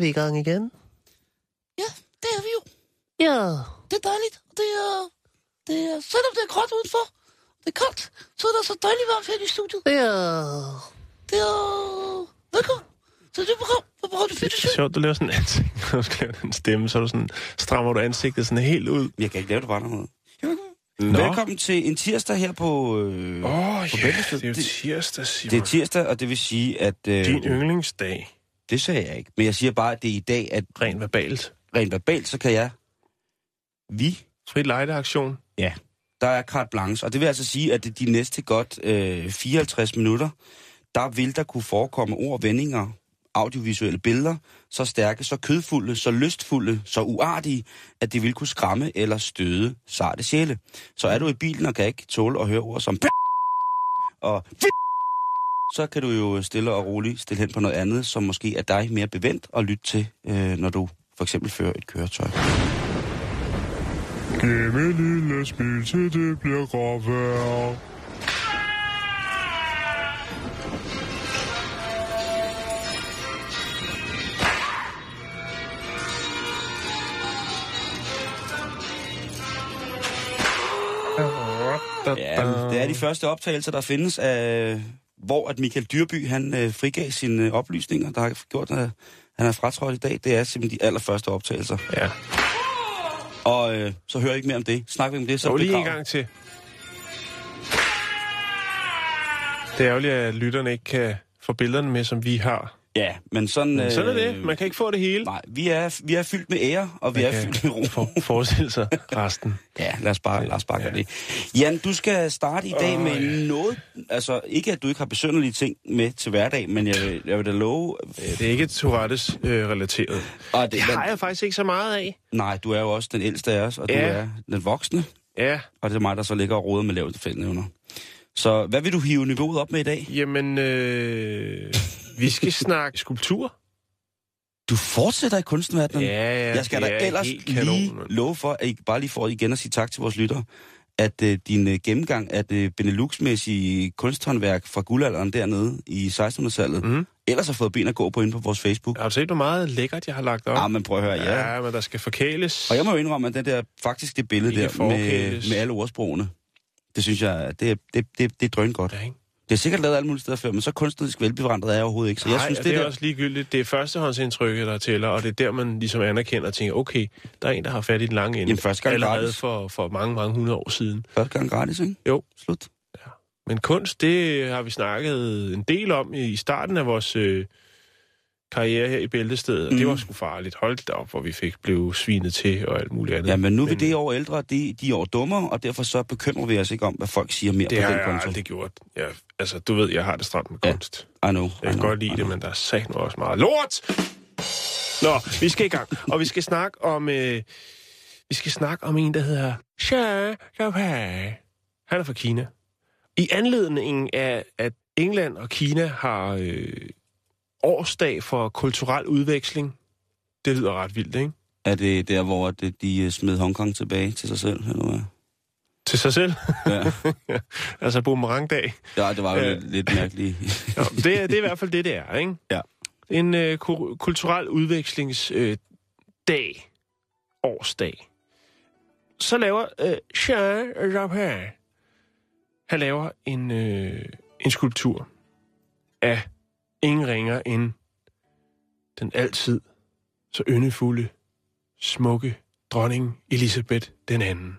Vi i gang igen. Ja, det er vi jo. Ja, Det er dejligt. Det er, det er, selvom det er gråt udenfor, det er koldt, så er der så dejligt varmt her i studiet. det er... Det er... Velkommen til det program på Radio Det er 24 sjovt, du laver sådan en ansigt, når du skal lave den stemme, så er du sådan, strammer du ansigtet sådan helt ud. Jeg kan ikke lave det på andre måde. Nå. Velkommen til en tirsdag her på... Øh, Åh, oh, på ja, det er jo tirsdag, Simon. det er tirsdag, og det vil sige, at... Øh, Din yndlingsdag. Det sagde jeg ikke. Men jeg siger bare, at det er i dag, at Rent verbalt. rent verbalt, så kan jeg... Vi... Frit lejdeaktion. Ja, der er carte blanche. Og det vil altså sige, at de næste godt øh, 54 minutter, der vil der kunne forekomme ord, vendinger, audiovisuelle billeder, så stærke, så kødfulde, så lystfulde, så uartige, at det vil kunne skræmme eller støde sarte sjæle. Så er du i bilen og kan ikke tåle at høre ord som og så kan du jo stille og roligt stille hen på noget andet, som måske er dig mere bevendt at lytte til, øh, når du for eksempel fører et køretøj. Giv lille smil til det bliver gråvejr. Ja, det er de første optagelser, der findes af, hvor at Michael Dyrby, han øh, frigav sine øh, oplysninger, der har gjort, at han er fratrådt i dag. Det er simpelthen de allerførste optagelser. Ja, Og øh, så hører jeg ikke mere om det. Snakker vi om det, så så lige en gang til. Det er ærgerligt, at lytterne ikke kan få billederne med, som vi har. Ja, men sådan... Men sådan er det. Man kan ikke få det hele. Nej, vi er, vi er fyldt med ære, og vi Man er fyldt med ro. for, forestille sig resten. Ja, lad os bare, lad os bare gøre det. Jan, du skal starte i dag Åh, med ja. noget... Altså, ikke at du ikke har besønderlige ting med til hverdag, men jeg, vil- jeg vil da love... Ja, det er ikke Tourettes øh. Og det, Det har jeg faktisk ikke så meget af. Nej, du er jo også den ældste af os, og du Ja. er den voksne. Ja, Og det er mig, der så ligger og roder med lavt fældnævner. Så hvad vil du hive niveauet op med i dag? jamen, øh, vi skal snakke skulptur. Du fortsætter i kunstverdenen. Ja, ja, Jeg skal da er ellers lige kanon, mand. love for, at I bare lige får igen at sige tak til vores lyttere, at øh, din øh, gennemgang af det Benelux-mæssige kunsthåndværk fra guldalderen dernede i 1600-tallet, Mhm. ellers har fået ben at gå på inde på vores Facebook. Har du set, hvor meget lækkert jeg har lagt op? Ah, men prøv at høre, ja. ja men der skal forkæles. Og jeg må jo indrømme, at den der, faktisk det billede der med, med alle ordsprogene, det synes jeg, det det, det, det er drøn godt. Ja, ikke? Det er sikkert lavet alle mulige steder før, men så kunstnerisk velbevandret er jeg overhovedet ikke. Så jeg Nej, synes, det, det er der... også ligegyldigt. Det er førstehåndsindtrykket, der tæller, og det er der, man ligesom anerkender og tænker, okay, der er en, der har fat i den lange ende. Jamen, første gang Allerede gratis. for, for mange, mange hundrede år siden. Første gang gratis, ikke? Jo. Slut. Men kunst, det har vi snakket en del om i starten af vores øh, karriere her i Bæltestedet, mm. det var sgu farligt. Hold da op, hvor vi fik blev svinet til og alt muligt andet. Ja, men nu er vi det år ældre, de, de er år dummere, og derfor så bekymrer vi os ikke om, hvad folk siger mere det på har den jeg konto. aldrig gjort. Ja, altså, du ved, jeg har det stramt med Ja. kunst. I know. Jeg kan know, godt lide det, men der er sagt også meget lort! Nå, vi skal i gang. Og vi skal snakke om... Øh, vi skal snakke om en, der hedder Xia Xiaopei. Han er fra Kina. I anledningen af, at England og Kina har øh, årsdag for kulturel udveksling. Det lyder ret vildt, ikke? Er det der, hvor det, de øh, smed Hongkong tilbage til sig selv, eller hvad? Til sig selv. Ja, altså boomerangdag. ja det var jo Ja. lidt, mærkeligt. Nå, det, er, det er i hvert fald det, det er, ikke? Ja. En øh, ku- kulturel udvekslingsdag. Øh, dag. årsdag. Så laver øh, Jean Rapin, han laver en, øh, en skulptur af ingen ringer end den altid så yndefulde, smukke dronning Elisabeth den anden.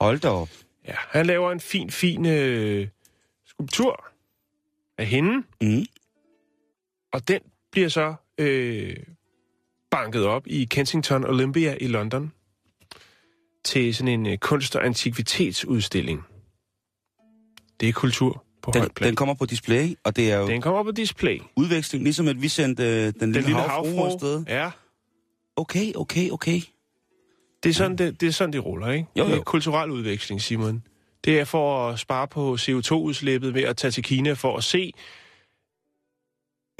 Hold da op. Ja, han laver en fin, fin øh, skulptur af hende, Mm. Og den bliver så øh, banket op i Kensington Olympia i London til sådan en øh, kunst- og antikvitetsudstilling. Det er kultur på Den, højt plan. den kommer på display, og det er jo Den kommer på display. udveksling, ligesom at vi sendte øh, den, Den lille, lille havfru afsted. Ja, Okay, okay, okay. det er sådan, det, det, er sådan, det ruller, ikke? Jo, jo. Det er kulturel udveksling, Simon. Det er for at spare på CO2-udslippet ved at tage til Kina for at se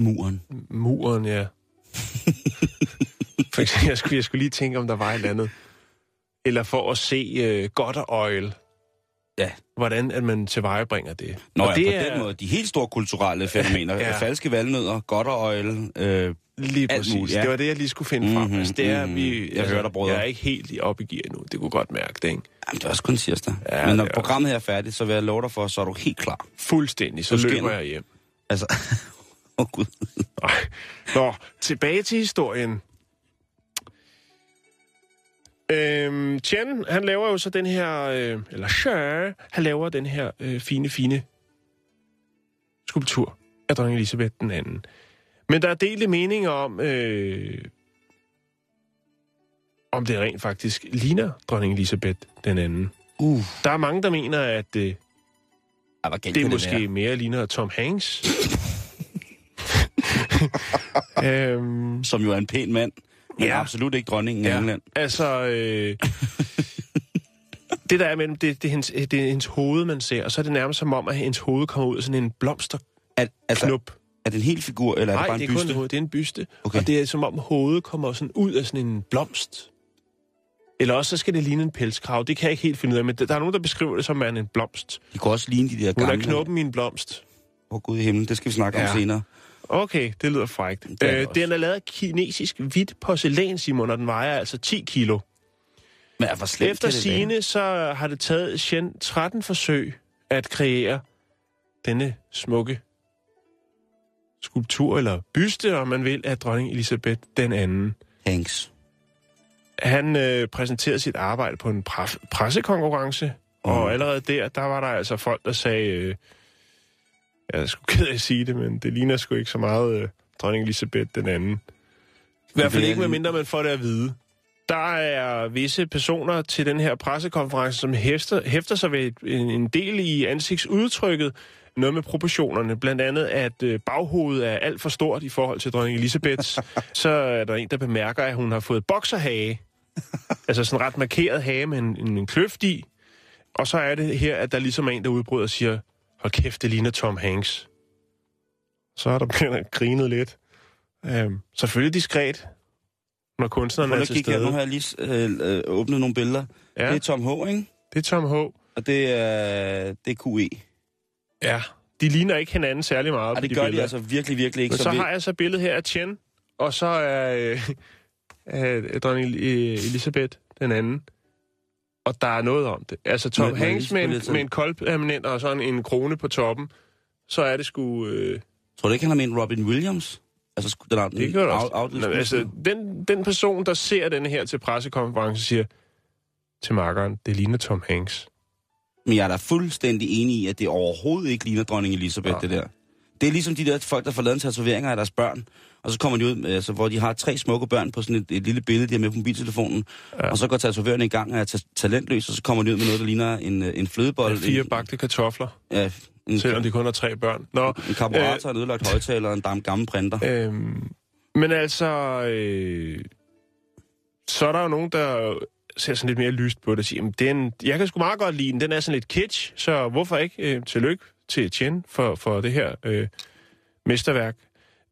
Muren. muren, ja. for eksempel, jeg skulle, jeg skulle lige tænke, om der var et eller andet. Eller for at se uh, godt og oil. Ja. Hvordan at man tilvejebringer det. Nå og ja, det på er den måde. De helt store kulturelle fænomener. Ja. Falske valnødder, godterøjle. Øh, Lige præcis. muligt, ja. Det var det, jeg lige skulle finde frem. Mhm, Altså, det er, mhm. vi, Jeg altså, hører dig, brødre. Jeg er ikke helt i op i gear endnu. Det kunne godt mærke det, ikke? jamen, det er også kun tirsdag. Ja, Men når programmet her er færdigt, så vil jeg love dig for, så er du helt klar. Fuldstændig. Så Du løber jeg hjem. Altså, åh oh, gud. Nej. Nå, tilbage til historien. Øhm, Chen, han laver jo så den her, øh, eller Sher, han laver den her øh, fine, fine skulptur af dronning Elisabeth den anden. Men der er delte meninger om, øh, om det rent faktisk ligner dronning Elisabeth den anden. Uh, Der er mange, der mener, at øh, det kan måske være? mere ligner Tom Hanks. øhm, Som jo er en pæn mand, men Ja. absolut ikke dronningen af Ja. England. Altså, øh, det der er mellem, det, det, er hendes, det er hendes hoved, man ser, og så er det nærmest som om, at hendes hoved kommer ud af sådan en blomsterknup. Er, altså, er det en hel figur, eller er Nej, det bare det en er kun byste? en hoved, det er en byste. Okay. Og det er som om hovedet kommer sådan ud af sådan en blomst. Eller også så skal det ligne en pelskrav. Det kan jeg ikke helt finde ud af, men der er nogen, der beskriver det som er en blomst. De kan også ligne de der Hun er gamle... knuppen i en blomst. Åh, Gud i himlen, det skal vi snakke Ja. om senere. Okay, det lyder frækt. Det er Øh, den er lavet af kinesisk hvidt porcelæn, Simon, og den vejer altså 10 kilo. Men hvor slemt Efter sine så har det taget Shen 13 forsøg at kreere denne smukke skulptur, eller byste, om man vil, af dronning Elisabeth den anden. Hanks. Han øh, præsenterede sit arbejde på en pres- pressekonkurrence, mm. og allerede der, der var der altså folk, der sagde, øh, jeg er sgu ked af at sige det, men det ligner sgu ikke så meget øh, dronning Elisabeth den anden. I hvert fald ikke, medmindre man får det at vide. Der er visse personer til den her pressekonference, som hæfter, hæfter sig ved en, en del i ansigtsudtrykket, noget med proportionerne. Blandt andet, at øh, baghovedet er alt for stort i forhold til dronning Elisabeths. så er der en, der bemærker, at hun har fået bokserhage. altså sådan en ret markeret hage med en, en, en kløft i. Og så er det her, at der ligesom er en, der udbryder og siger, hold kæft, det ligner Tom Hanks. Så er der begyndt at grine lidt. Øhm, selvfølgelig diskret, når kunstneren er til kigge her. Nu stede. har jeg lige øh, øh, åbnet nogle billeder. Ja. Ja, Det er Tom H., ikke? det er Tom H. Og det er, det er QE. Ja, de ligner ikke hinanden særlig meget Og på det de gør billeder. de altså virkelig, virkelig ikke. Men så vi, har jeg så billedet her af Chen, og så er øh, øh, dronning øh, Elisabeth den anden. Og der er noget om det. Altså Tom jeg Hanks med en, med en koldpermanent og sådan en krone på toppen. Så er det sgu... Øh, Tror du ikke, han har ment Robin Williams? Altså, den, det gør også. Out, Nå, altså, den, den person, der ser den her til pressekonference, siger til markeren, det ligner Tom Hanks. Men jeg er da fuldstændig enig i, at det overhovedet ikke ligner dronning Elisabeth, Ja. det der. Det er ligesom de der folk, der får lavet en tatoveringer af deres børn, og så kommer de ud, altså, hvor de har tre smukke børn på sådan et, et lille billede, de har med på mobiltelefonen, Ja. ja. og så går tatovørerne i gang og er ta- talentløs, og så kommer de ud med noget, der ligner en, øh, en flødebold. Med fire en, bagte kartofler, ja, en, selvom de kun har tre børn. Nå, en karburator, en ødelagt højtaler og en dam, gammel printer. Øhm, men altså, øh, så er der jo nogen, der ser sådan lidt mere lyst på det og siger, "Jamen, den, jeg kan sgu meget godt lide den, den er sådan lidt kitsch, så hvorfor ikke øh, tillykke til Chen for, for det her øh, mesterværk.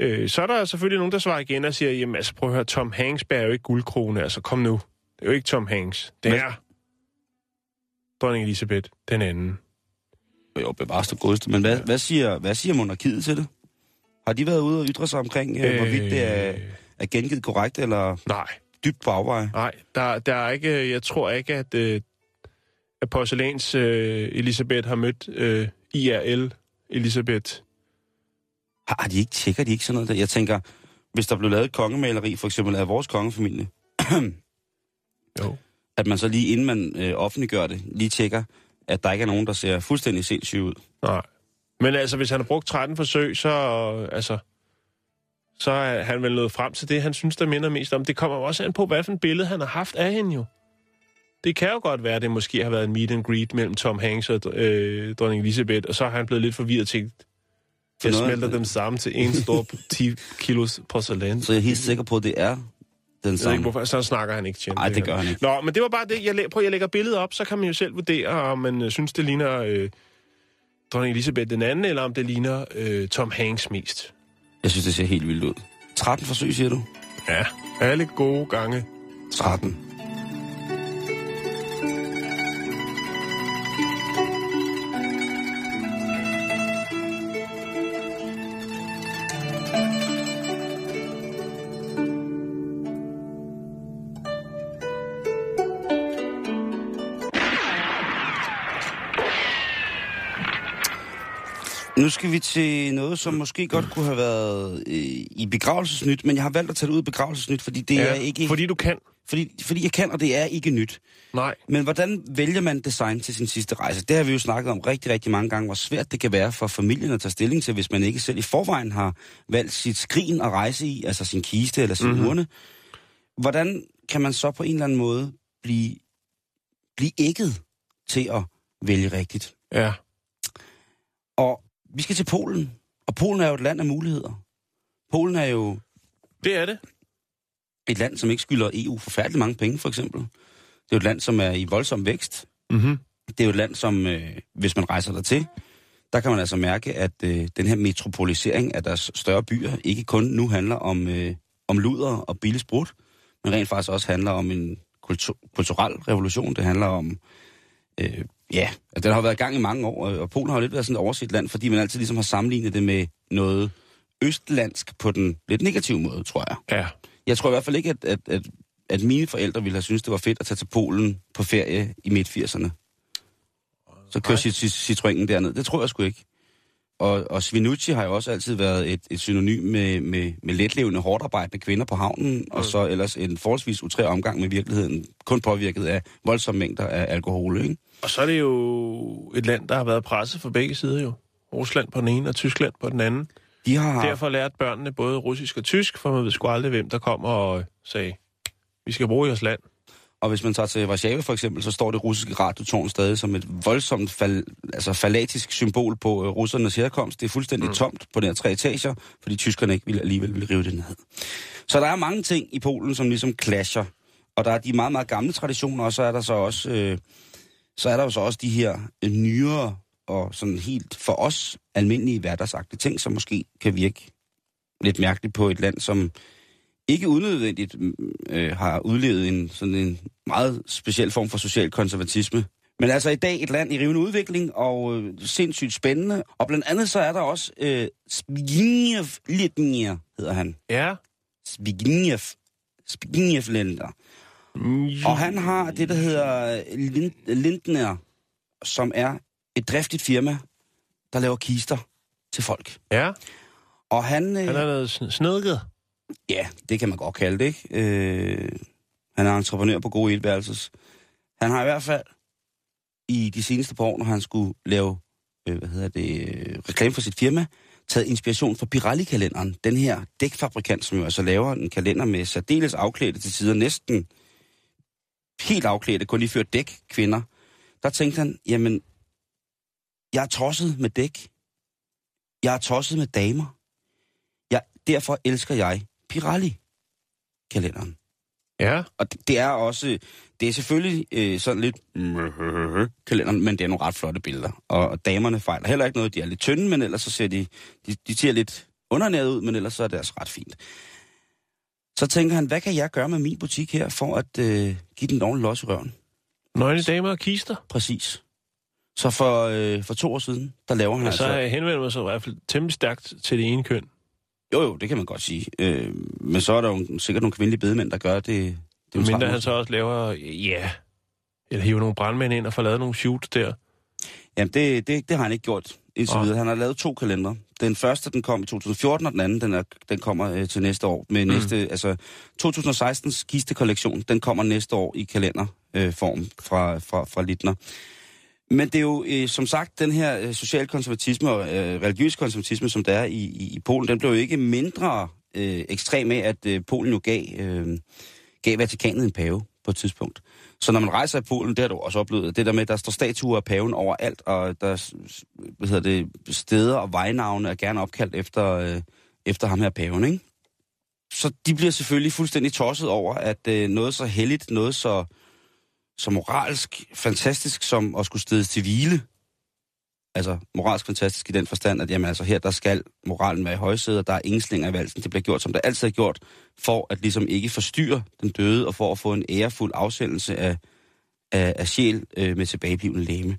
Øh, så er der selvfølgelig nogen, der svarer igen og siger, jamen altså prøv at høre, Tom Hanks bærer jo ikke guldkrone, altså kom nu. Det er jo ikke Tom Hanks, det Men- er dronning Elisabeth den anden. Jo, bevares det godeste. Men hvad, hvad, siger, hvad siger monarkiet til det? Har de været ude og ytre sig omkring, øh, hvorvidt det er, er gengivet korrekt eller Nej, dybt på afveje? Nej, der, der er ikke, jeg tror ikke, at, øh, at porcelæns øh, Elisabeth har mødt øh, IRL Elisabeth. Har, de ikke, tjekker de ikke sådan noget der? Jeg tænker, hvis der blev lavet et kongemaleri, for eksempel af vores kongefamilie, Jo. at man så lige inden man øh, offentliggør det, lige tjekker, at der ikke er nogen, der ser fuldstændig sindssyg ud. Nej. Men altså, hvis han har brugt 13 forsøg, så, øh, altså, så er han vel nået frem til det, han synes, der minder mest om. Det kommer også an på, hvad for et billede han har haft af hende jo. Det kan jo godt være, at det måske har været en meet and greet mellem Tom Hanks og øh, dronning Elisabeth, og så har han blevet lidt forvirret og tænkt, jeg noget- smelter dem sammen til en stor 10 kilos porcelæn. Så jeg er helt sikker på, at det er den Jeg ved ikke, samme. hvorfor, så snakker han ikke til Nej, det gør han ikke. Nå, men det var bare det. Jeg, læ- prøv, jeg lægger billedet op, så kan man jo selv vurdere, om man øh, synes, det ligner øh, dronning Elisabeth den anden, eller om det ligner øh, Tom Hanks mest. Jeg synes, det ser helt vildt ud. 13 forsøg, siger du? Ja, alle gode gange. 13. Nu skal vi til noget, som måske godt kunne have været øh, i begravelsesnyt, men jeg har valgt at tage det ud i begravelsesnyt, fordi det er ikke... Fordi du kan. Fordi, fordi jeg kan, og det er ikke nyt. Nej. Men hvordan vælger man design til sin sidste rejse? Det har vi jo snakket om rigtig, rigtig mange gange, hvor svært det kan være for familien at tage stilling til, hvis man ikke selv i forvejen har valgt sit skrin at rejse i, altså sin kiste eller sin Mhm. mm-hmm. urne. Hvordan kan man så på en eller anden måde blive, blive ægget til at vælge rigtigt? Ja. Og vi skal til Polen, og Polen er jo et land af muligheder. Polen er jo Det er det. et land, som ikke skylder EU forfærdeligt mange penge, for eksempel. Det er jo et land, som er i voldsom vækst. Mm-hmm. Det er jo et land, som, øh, hvis man rejser der til, der kan man altså mærke, at øh, den her metropolisering af deres større byer ikke kun nu handler om, øh, om luder og billig sprut, men rent faktisk også handler om en kultur, kulturel revolution. Det handler om, øh, ja, at den har været i gang i mange år, og Polen har jo lidt været sådan et overset land, fordi man altid ligesom har sammenlignet det med noget østlandsk på den lidt negative måde, tror jeg. Ja. Jeg tror i hvert fald ikke, at, at, at, at mine forældre ville have syntes, det var fedt at tage til Polen på ferie i midt-80'erne. Så kører Cit- Cit- Citroënen derned. Det tror jeg sgu ikke. Og, og Svinucci har jo også altid været et, et synonym med, med, med letlevende, hårdt arbejdende kvinder på havnen, mm. og så ellers en forholdsvis utræ omgang med virkeligheden, kun påvirket af voldsomme mængder af alkohol, ikke? Og så er det jo et land, der har været presset fra begge sider jo. Rusland på den ene og Tyskland på den anden. De har Derfor lærte børnene både russisk og tysk, for man ved sgu aldrig, hvem der kommer og sagde, vi skal bruge jeres land. Og hvis man tager til Warszawa for eksempel, så står det russiske radiotårn stadig som et voldsomt fal, altså falatisk symbol på øh, russernes herkomst. Det er fuldstændig mm. tomt på de her tre etager, fordi tyskerne ikke ville, alligevel ville rive det ned. Så der er mange ting i Polen, som ligesom clasher. Og der er de meget, meget gamle traditioner, og så er der så også, øh, så er der jo så også de her øh, nyere og sådan helt for os almindelige hverdagsagtige ting, som måske kan virke lidt mærkeligt på et land, som ikke unødvendigt øh, har udlevet en sådan en meget speciel form for social konservatisme. Men altså i dag et land i rivende udvikling og øh, sindssygt spændende. Og blandt andet så er der også øh, Zbigniew Litnier, hedder han. Ja. Zbigniew. Zbigniew Lindner. Og han har det, der hedder Lind, Lindner, som er et driftigt firma, der laver kister til folk. Ja, Og han... Øh, han er noget sn- snedket. Ja, det kan man godt kalde det, ikke? Øh, han er entreprenør på gode etværelses. Han har i hvert fald i de seneste par år, når han skulle lave øh, hvad hedder det, øh, reklame for sit firma, taget inspiration fra Pirelli-kalenderen. Den her dækfabrikant, som jo altså laver en kalender med særdeles afklædte til tider, næsten helt afklædte, kun lige før dæk kvinder. Der tænkte han, jamen, jeg er tosset med dæk. Jeg er tosset med damer. Jeg, derfor elsker jeg Pirelli-kalenderen. Ja. Og det, det er også, det er selvfølgelig øh, sådan lidt kalenderen, men det er nogle ret flotte billeder. Og, og damerne fejler heller ikke noget, de er lidt tynde, men ellers så ser de, de, de ser lidt undernæret ud, men ellers så er det altså ret fint. Så tænker han, hvad kan jeg gøre med min butik her, for at øh, give den ordentlig los i røven? Nøgne damer og kister. Præcis. Så for, øh, for to år siden, der laver han Og så altså... henvender man sig i hvert fald temmelig stærkt til det ene køn. Jo, jo, det kan man godt sige. Øh, men så er der jo sikkert nogle kvindelige bedemænd, der gør det. det Mindre han så også laver, ja, eller hiver nogle brandmænd ind og får lavet nogle shoots der. Jamen, det, det, det har han ikke gjort indtil videre. Han har lavet to kalendere. Den første, den kom i 2014, og den anden, den, er, den kommer øh, til næste år. Med mm. næste, altså 2016's kistekollektion, den kommer næste år i kalenderform øh, form fra, fra, fra Littner. Men det er jo, øh, som sagt, den her øh, og øh, religiøs konservatisme, som der er i, i, i Polen, den blev jo ikke mindre øh, ekstrem af, at øh, Polen jo gav, øh, gav Vatikanet en pave på et tidspunkt. Så når man rejser i Polen, det har du også oplevet, det der med, at der står statuer af paven overalt, og der hvad hedder det, steder og vejnavne er gerne opkaldt efter, øh, efter ham her paven, ikke? Så de bliver selvfølgelig fuldstændig tosset over, at øh, noget så helligt, noget så, så moralsk fantastisk som at skulle stedes til hvile, altså moralsk fantastisk i den forstand, at jamen, altså, her der skal moralen være i højsædet, og der er ingen slinger i valsen. Det bliver gjort, som det altid er gjort, for at ligesom ikke forstyrre den døde, og for at få en ærefuld afsendelse af, af, af sjæl øh, med tilbageblivende læme.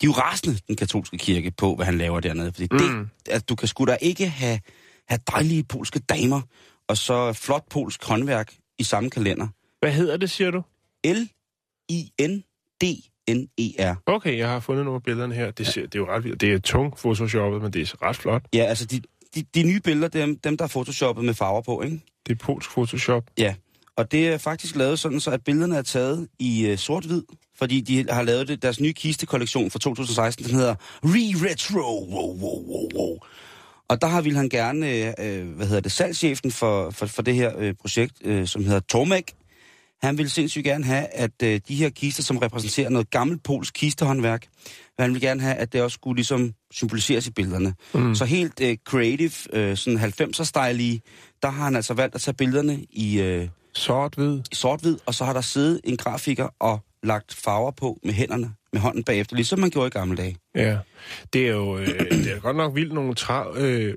De er jo rasende, den katolske kirke, på, hvad han laver dernede. Fordi mm. det, at du kan sgu da ikke have, have dejlige polske damer, og så flot polsk håndværk i samme kalender. Hvad hedder det, siger du? L-I-N-D-N-E-R. Okay, jeg har fundet nogle af billederne her. Det, ser, det er jo ret vildt. Det er tung photoshoppet, men det er ret flot. Ja, altså de, de, de nye billeder, er dem, der er photoshoppet med farver på, ikke? Det er polsk Photoshop. Ja, og det er faktisk lavet sådan, så at billederne er taget i uh, sort-hvid, fordi de har lavet det, deres nye kistekollektion fra 2016, den hedder Re-Retro. Wow, wow, wow, wow. Og der har vil han gerne, øh, hvad hedder det, salgschefen for, for, for det her øh, projekt, øh, som hedder Tomek, han vil sindssygt gerne have, at øh, de her kister, som repræsenterer noget gammelt polsk kistehåndværk, han vil gerne have, at det også skulle ligesom symboliseres i billederne. Mm. Så helt øh, creative, øh, sådan 90'er-style der har han altså valgt at tage billederne i, øh, Sort-hvid. i sort-hvid, og så har der siddet en grafiker og lagt farver på med hænderne, med hånden bagefter, ligesom man gjorde i gamle dage. Ja. Det er jo øh, det er godt nok vildt nogle tra- øh,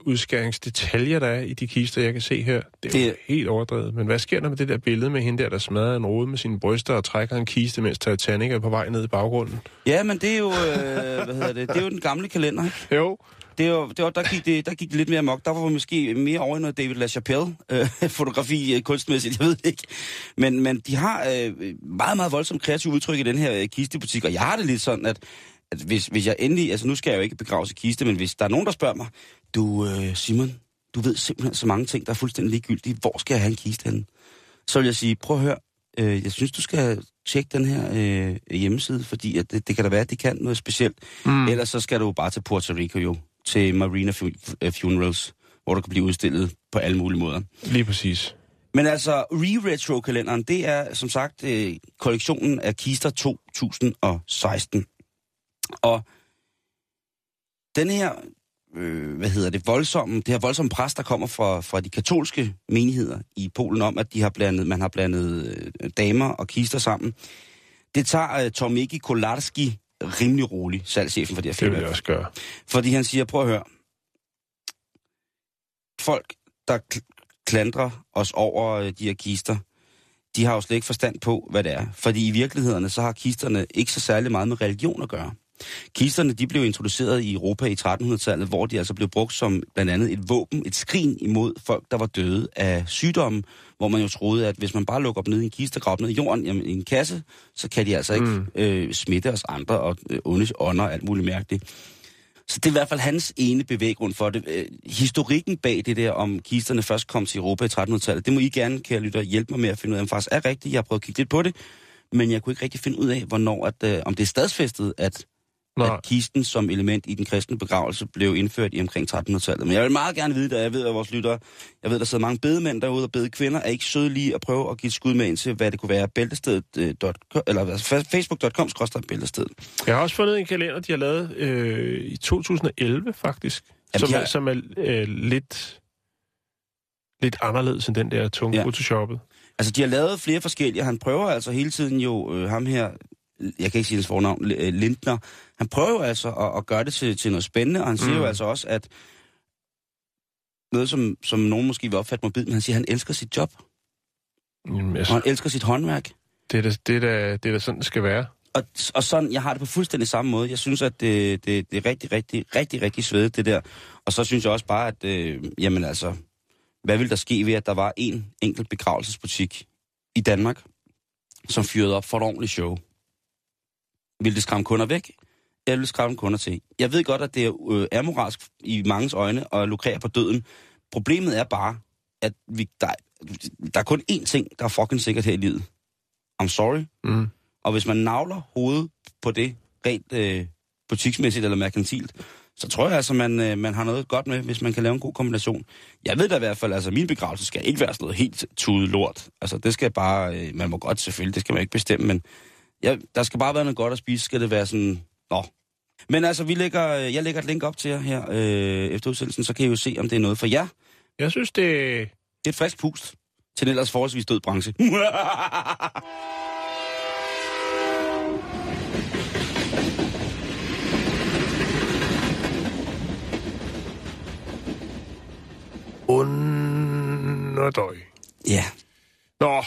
der er i de kister, jeg kan se her. Det er det... jo helt overdrevet. Men hvad sker der med det der billede med hende der, der smadrer en rode med sine bryster og trækker en kiste, mens Titanic er på vej ned i baggrunden? Ja, men det er jo, øh, hvad hedder det, det er jo den gamle kalender, ikke? Jo. Det var, det var, der, gik det, der gik det lidt mere mok. Der var måske mere over noget David LaChapelle øh, fotografi øh, kunstmæssigt, jeg ved det ikke. Men, men de har øh, meget, meget voldsomt kreativt udtryk i den her øh, kistebutik, og jeg har det lidt sådan, at, at hvis, hvis jeg endelig, altså nu skal jeg jo ikke begraves i kiste, men hvis der er nogen, der spørger mig, du øh, Simon, du ved simpelthen så mange ting, der er fuldstændig ligegyldige, hvor skal jeg have en kiste henne? Så vil jeg sige, prøv at høre, øh, jeg synes, du skal tjekke den her øh, hjemmeside, fordi at det, det kan da være, at de kan noget specielt. Mm. Ellers så skal du bare til Puerto Rico jo, til Marina Fu- Funerals, hvor du kan blive udstillet på alle mulige måder. Lige præcis. Men altså, Re-Retro-kalenderen, det er som sagt øh, kollektionen af Kister 2016. Og den her, øh, hvad hedder det, voldsomme, det her voldsomme pres, der kommer fra, fra de katolske menigheder i Polen om, at de har blandet, man har blandet øh, damer og kister sammen, det tager øh, Tomiki Kolarski rimelig rolig, salgschefen for det her Det firma. vil jeg også gøre. Fordi han siger, prøv at høre. Folk, der kl- klandrer os over øh, de her kister, de har jo slet ikke forstand på, hvad det er. Fordi i virkeligheden, så har kisterne ikke så særlig meget med religion at gøre. Kisterne, de blev introduceret i Europa i 1300-tallet, hvor de altså blev brugt som blandt andet et våben, et skrin imod folk, der var døde af sygdomme, hvor man jo troede, at hvis man bare lukker dem ned i en kiste og ned i jorden, jamen, i en kasse, så kan de altså ikke Mm. øh, smitte os andre og øh, onde ånder og alt muligt mærkeligt. Så det er i hvert fald hans ene bevæggrund for det. Øh, historikken bag det der, om kisterne først kom til Europa i 1300-tallet, det må I gerne, kære lytter, hjælpe mig med at finde ud af, om det faktisk er rigtigt. Jeg har prøvet at kigge lidt på det, men jeg kunne ikke rigtig finde ud af, hvornår, at, øh, om det er stadsfæstet, at, Nej. at kisten som element i den kristne begravelse blev indført i omkring 1300-tallet. Men jeg vil meget gerne vide det, jeg ved, at vores lyttere, jeg ved, der sidder mange bedemænd derude og bedekvinder, er ikke søde lige at prøve at give et skud med ind til, hvad det kunne være, bæltestedet, øh, eller altså, facebook.com bæltestedet. Jeg har også fundet en kalender, de har lavet øh, i 2011, faktisk. Jamen, som, er, har- som er øh, lidt, lidt anderledes end den der tunge Ja. photoshoppet. Altså, de har lavet flere forskellige, han prøver altså hele tiden jo, øh, ham her, jeg kan ikke sige hans fornavn, øh, Lindner, han prøver jo altså at, at gøre det til, til noget spændende, og han siger Mm. jo altså også, at noget, som, som nogen måske vil opfatte mobil, men han siger, at han elsker sit job, Jamen, og altså, han elsker sit håndværk. det, er da, det, er da, det er da sådan, det skal være. Og, og sådan, jeg har det på fuldstændig samme måde. Jeg synes, at det, det, det er rigtig, rigtig, rigtig, rigtig svedigt, det der. Og så synes jeg også bare, at, øh, jamen altså, hvad ville der ske ved, at der var en enkelt begravelsesbutik i Danmark, som fyrede op for et ordentligt show? Vil det skræmme kunder væk? Eller vil det skræmme kunder til? Jeg ved godt, at det er øh, amoralsk i mangens øjne at lukrere på døden. Problemet er bare, at vi, der, der er kun én ting, der er fucking sikkert her i livet. I'm sorry, Mm. og hvis man navler hovedet på det, rent øh, butiksmæssigt eller merkantilt, så tror jeg altså, man, øh, man har noget godt med, hvis man kan lave en god kombination. Jeg ved da i hvert fald, altså min begravelse skal ikke være sådan noget helt tudet lort. Altså det skal bare, øh, man må godt selvfølgelig, det skal man ikke bestemme, men ja, der skal bare være noget godt at spise, skal det være sådan, nå. Men altså, vi lægger, øh, jeg lægger et link op til jer her øh, efter udsendelsen, så kan I jo se, om det er noget for jer. Jeg synes, det... Det er et frisk pust til en ellers forholdsvis død branche. Underdøj. ja, Nå,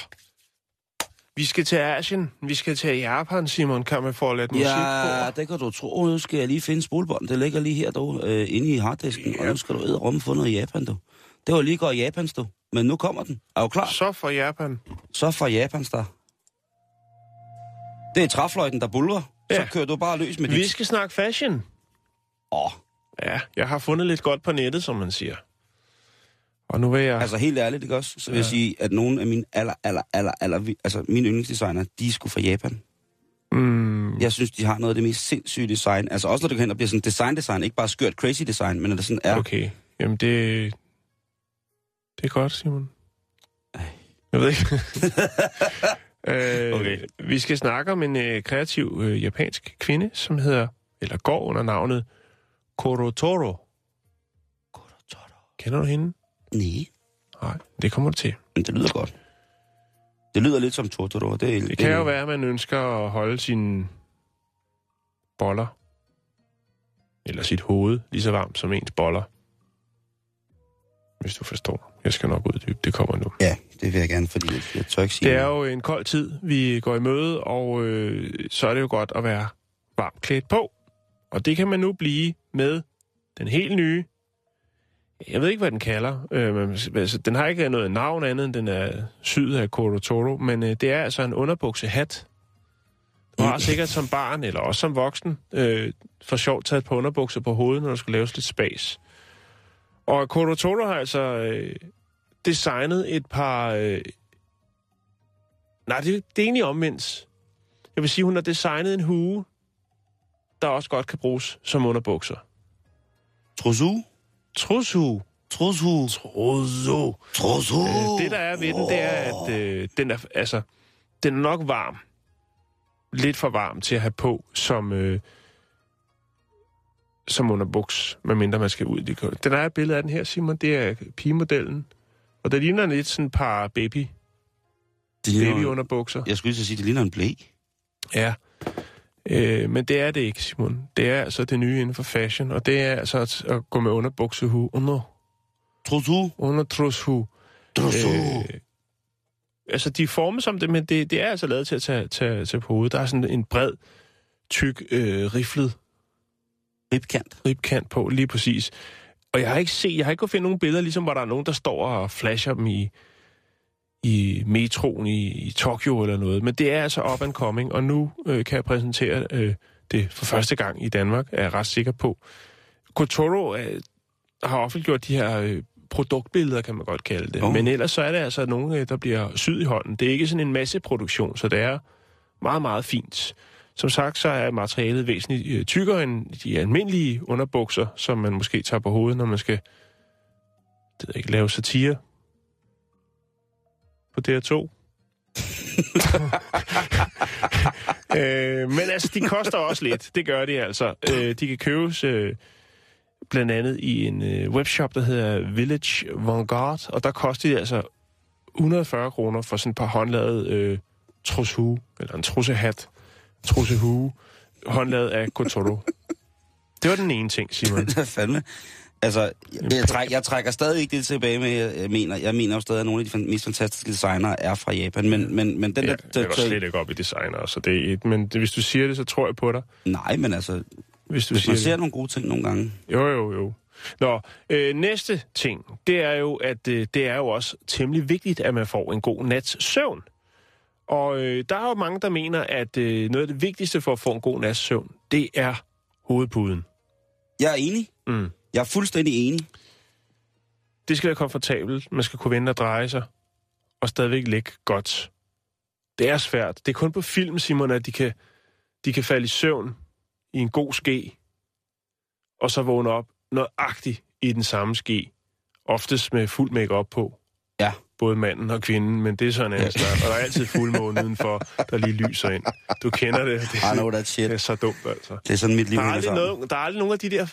vi skal til Asien. Vi skal til Japan, Simon. Kan man få lidt musik ja, på? det kan du tro. Nu skal jeg lige finde spolebånd. Det ligger lige her, du, øh, inde i harddisken. Og nu skal du ud og få noget i Japan, du. Det var lige godt i Japans, du. Men nu kommer den. Er du klar? Så for Japan. Så fra Japans der. Det er træfløjten, der bulrer. Ja. Ja. Så kører du bare løs med Vi dit. skal snakke fashion. Åh, Ja, jeg har fundet lidt godt på nettet, som man siger. Og nu vil jeg... altså helt ærligt, ikke også? Så vil jeg sige, at nogle af mine aller, aller, aller, aller, altså mine yndlingsdesigner, de er sgu fra Japan. mm, Jeg synes, de har noget af det mest sindssyge design. Altså også når det går hen og bliver sådan design-design, ikke bare skørt crazy design, men at det sådan er. okay. Jamen, det... Det er godt, Simon. Ej. Jeg ved ikke. øh, Okay. Vi skal snakke om en øh, kreativ øh, japansk kvinde, som hedder, eller går under navnet Korotoro. Kender du hende? Nej, Nej, det kommer du til. men det lyder godt. Det lyder lidt som Totoro. Det, er, Det kan jo være, at man ønsker at holde sine boller, eller sit hoved, lige så varmt som ens boller. Hvis du forstår. Jeg skal nok uddybe, det kommer nu. Ja, det vil jeg gerne, fordi jeg, jeg tør ikke sige Det er noget. jo en kold tid, vi går i møde, og øh, så er det jo godt at være varmt klædt på. Og det kan man nu blive med den helt nye. Jeg ved ikke, hvad den kalder. Øh, altså, den har ikke noget navn andet, end den er syet af Korotoro, men øh, det er altså en underbuksehat. Du har sikkert som barn, eller også som voksen, øh, for sjovt taget på underbukser på hovedet, når der skulle laves lidt spas. Og Korotoro har altså øh, designet et par... Øh, nej, det, det er egentlig omvendt. Jeg vil sige, hun har designet en hue, der også godt kan bruges som underbukser. Trosu? Trushue. Trosu? Trushue. Trosu? Øh, det, der er ved den, det er, at øh, den, er, altså, den er nok varm. Lidt for varm til at have på som, øh, som underbuks, medmindre man skal ud. i det. Den er et billede af den her, Simon. Det er pigemodellen. Og der ligner lidt sådan et par baby, Det ligner, babyunderbukser. jeg skulle lige sige, det ligner en blæ. Ja. Øh, men det er det ikke, Simon. Det er altså det nye inden for fashion, og det er altså at, at gå med underbuksehue, under, Trosu? undertrushue. Trosu? Øh, altså, de er formet som det, men det, det er altså lavet til at tage, tage, tage på hovedet. Der er sådan en bred, tyk, øh, riflet Ribkant. ribkant på, lige præcis. Og jeg har ikke set, jeg har ikke kunnet finde nogle billeder, ligesom hvor der er nogen, der står og flasher dem i, i metroen i, i Tokyo eller noget. Men det er altså up and coming, og nu øh, kan jeg præsentere øh, det for første gang i Danmark, er jeg ret sikker på. Kotoro øh, har offentliggjort de her øh, produktbilleder, kan man godt kalde det. Oh. Men ellers så er det altså nogle, øh, der bliver syet i hånden. Det er ikke sådan en masse produktion, så det er meget, meget fint. Som sagt, så er materialet væsentligt øh, tykkere end de almindelige underbukser, som man måske tager på hovedet, når man skal det ikke, lave satire på DR2. øh, men altså, de koster også lidt. Det gør de altså. Øh, de kan købes øh, blandt andet i en øh, webshop, der hedder Village Vanguard, og der koster de altså 140 kroner for sådan et par håndlavet øh, trushue, eller en trussehat, trussehue, håndlavet af Kotoro. Det var den ene ting, Simon. Hvad fanden? Altså, jeg, træk, jeg trækker stadig ikke det tilbage med, jeg, mener, jeg mener jo stadig, at nogle af de mest fantastiske designere er fra Japan, men, men, men den Ja, der... jeg går slet ikke op i designer, så det er et, men hvis du siger det, så tror jeg på dig. Nej, men altså, Hvis du hvis siger man det. ser nogle gode ting nogle gange, Jo, jo, jo. Nå, øh, næste ting, det er jo, at øh, det er jo også temmelig vigtigt, at man får en god nats søvn. Og øh, der er jo mange, der mener, at øh, noget af det vigtigste for at få en god nats søvn, det er hovedpuden. jeg er enig. Mm. Jeg er fuldstændig enig. Det skal være komfortabelt, man skal kunne vende og dreje sig, og stadigvæk ligge godt. Det er svært. Det er kun på film, Simon, at de kan, de kan falde i søvn i en god ske, og så vågne op nøjagtigt i den samme ske. Oftest med fuld makeup på. Ja. Både manden og kvinden, men det er sådan en anden snak. Og der er altid fuldmåne udenfor, der lige lyser ind. Du kender det. Det, I know that shit. det er så dumt, altså. Det er sådan, mit liv Der er, aldrig noget, der er aldrig nogen af de der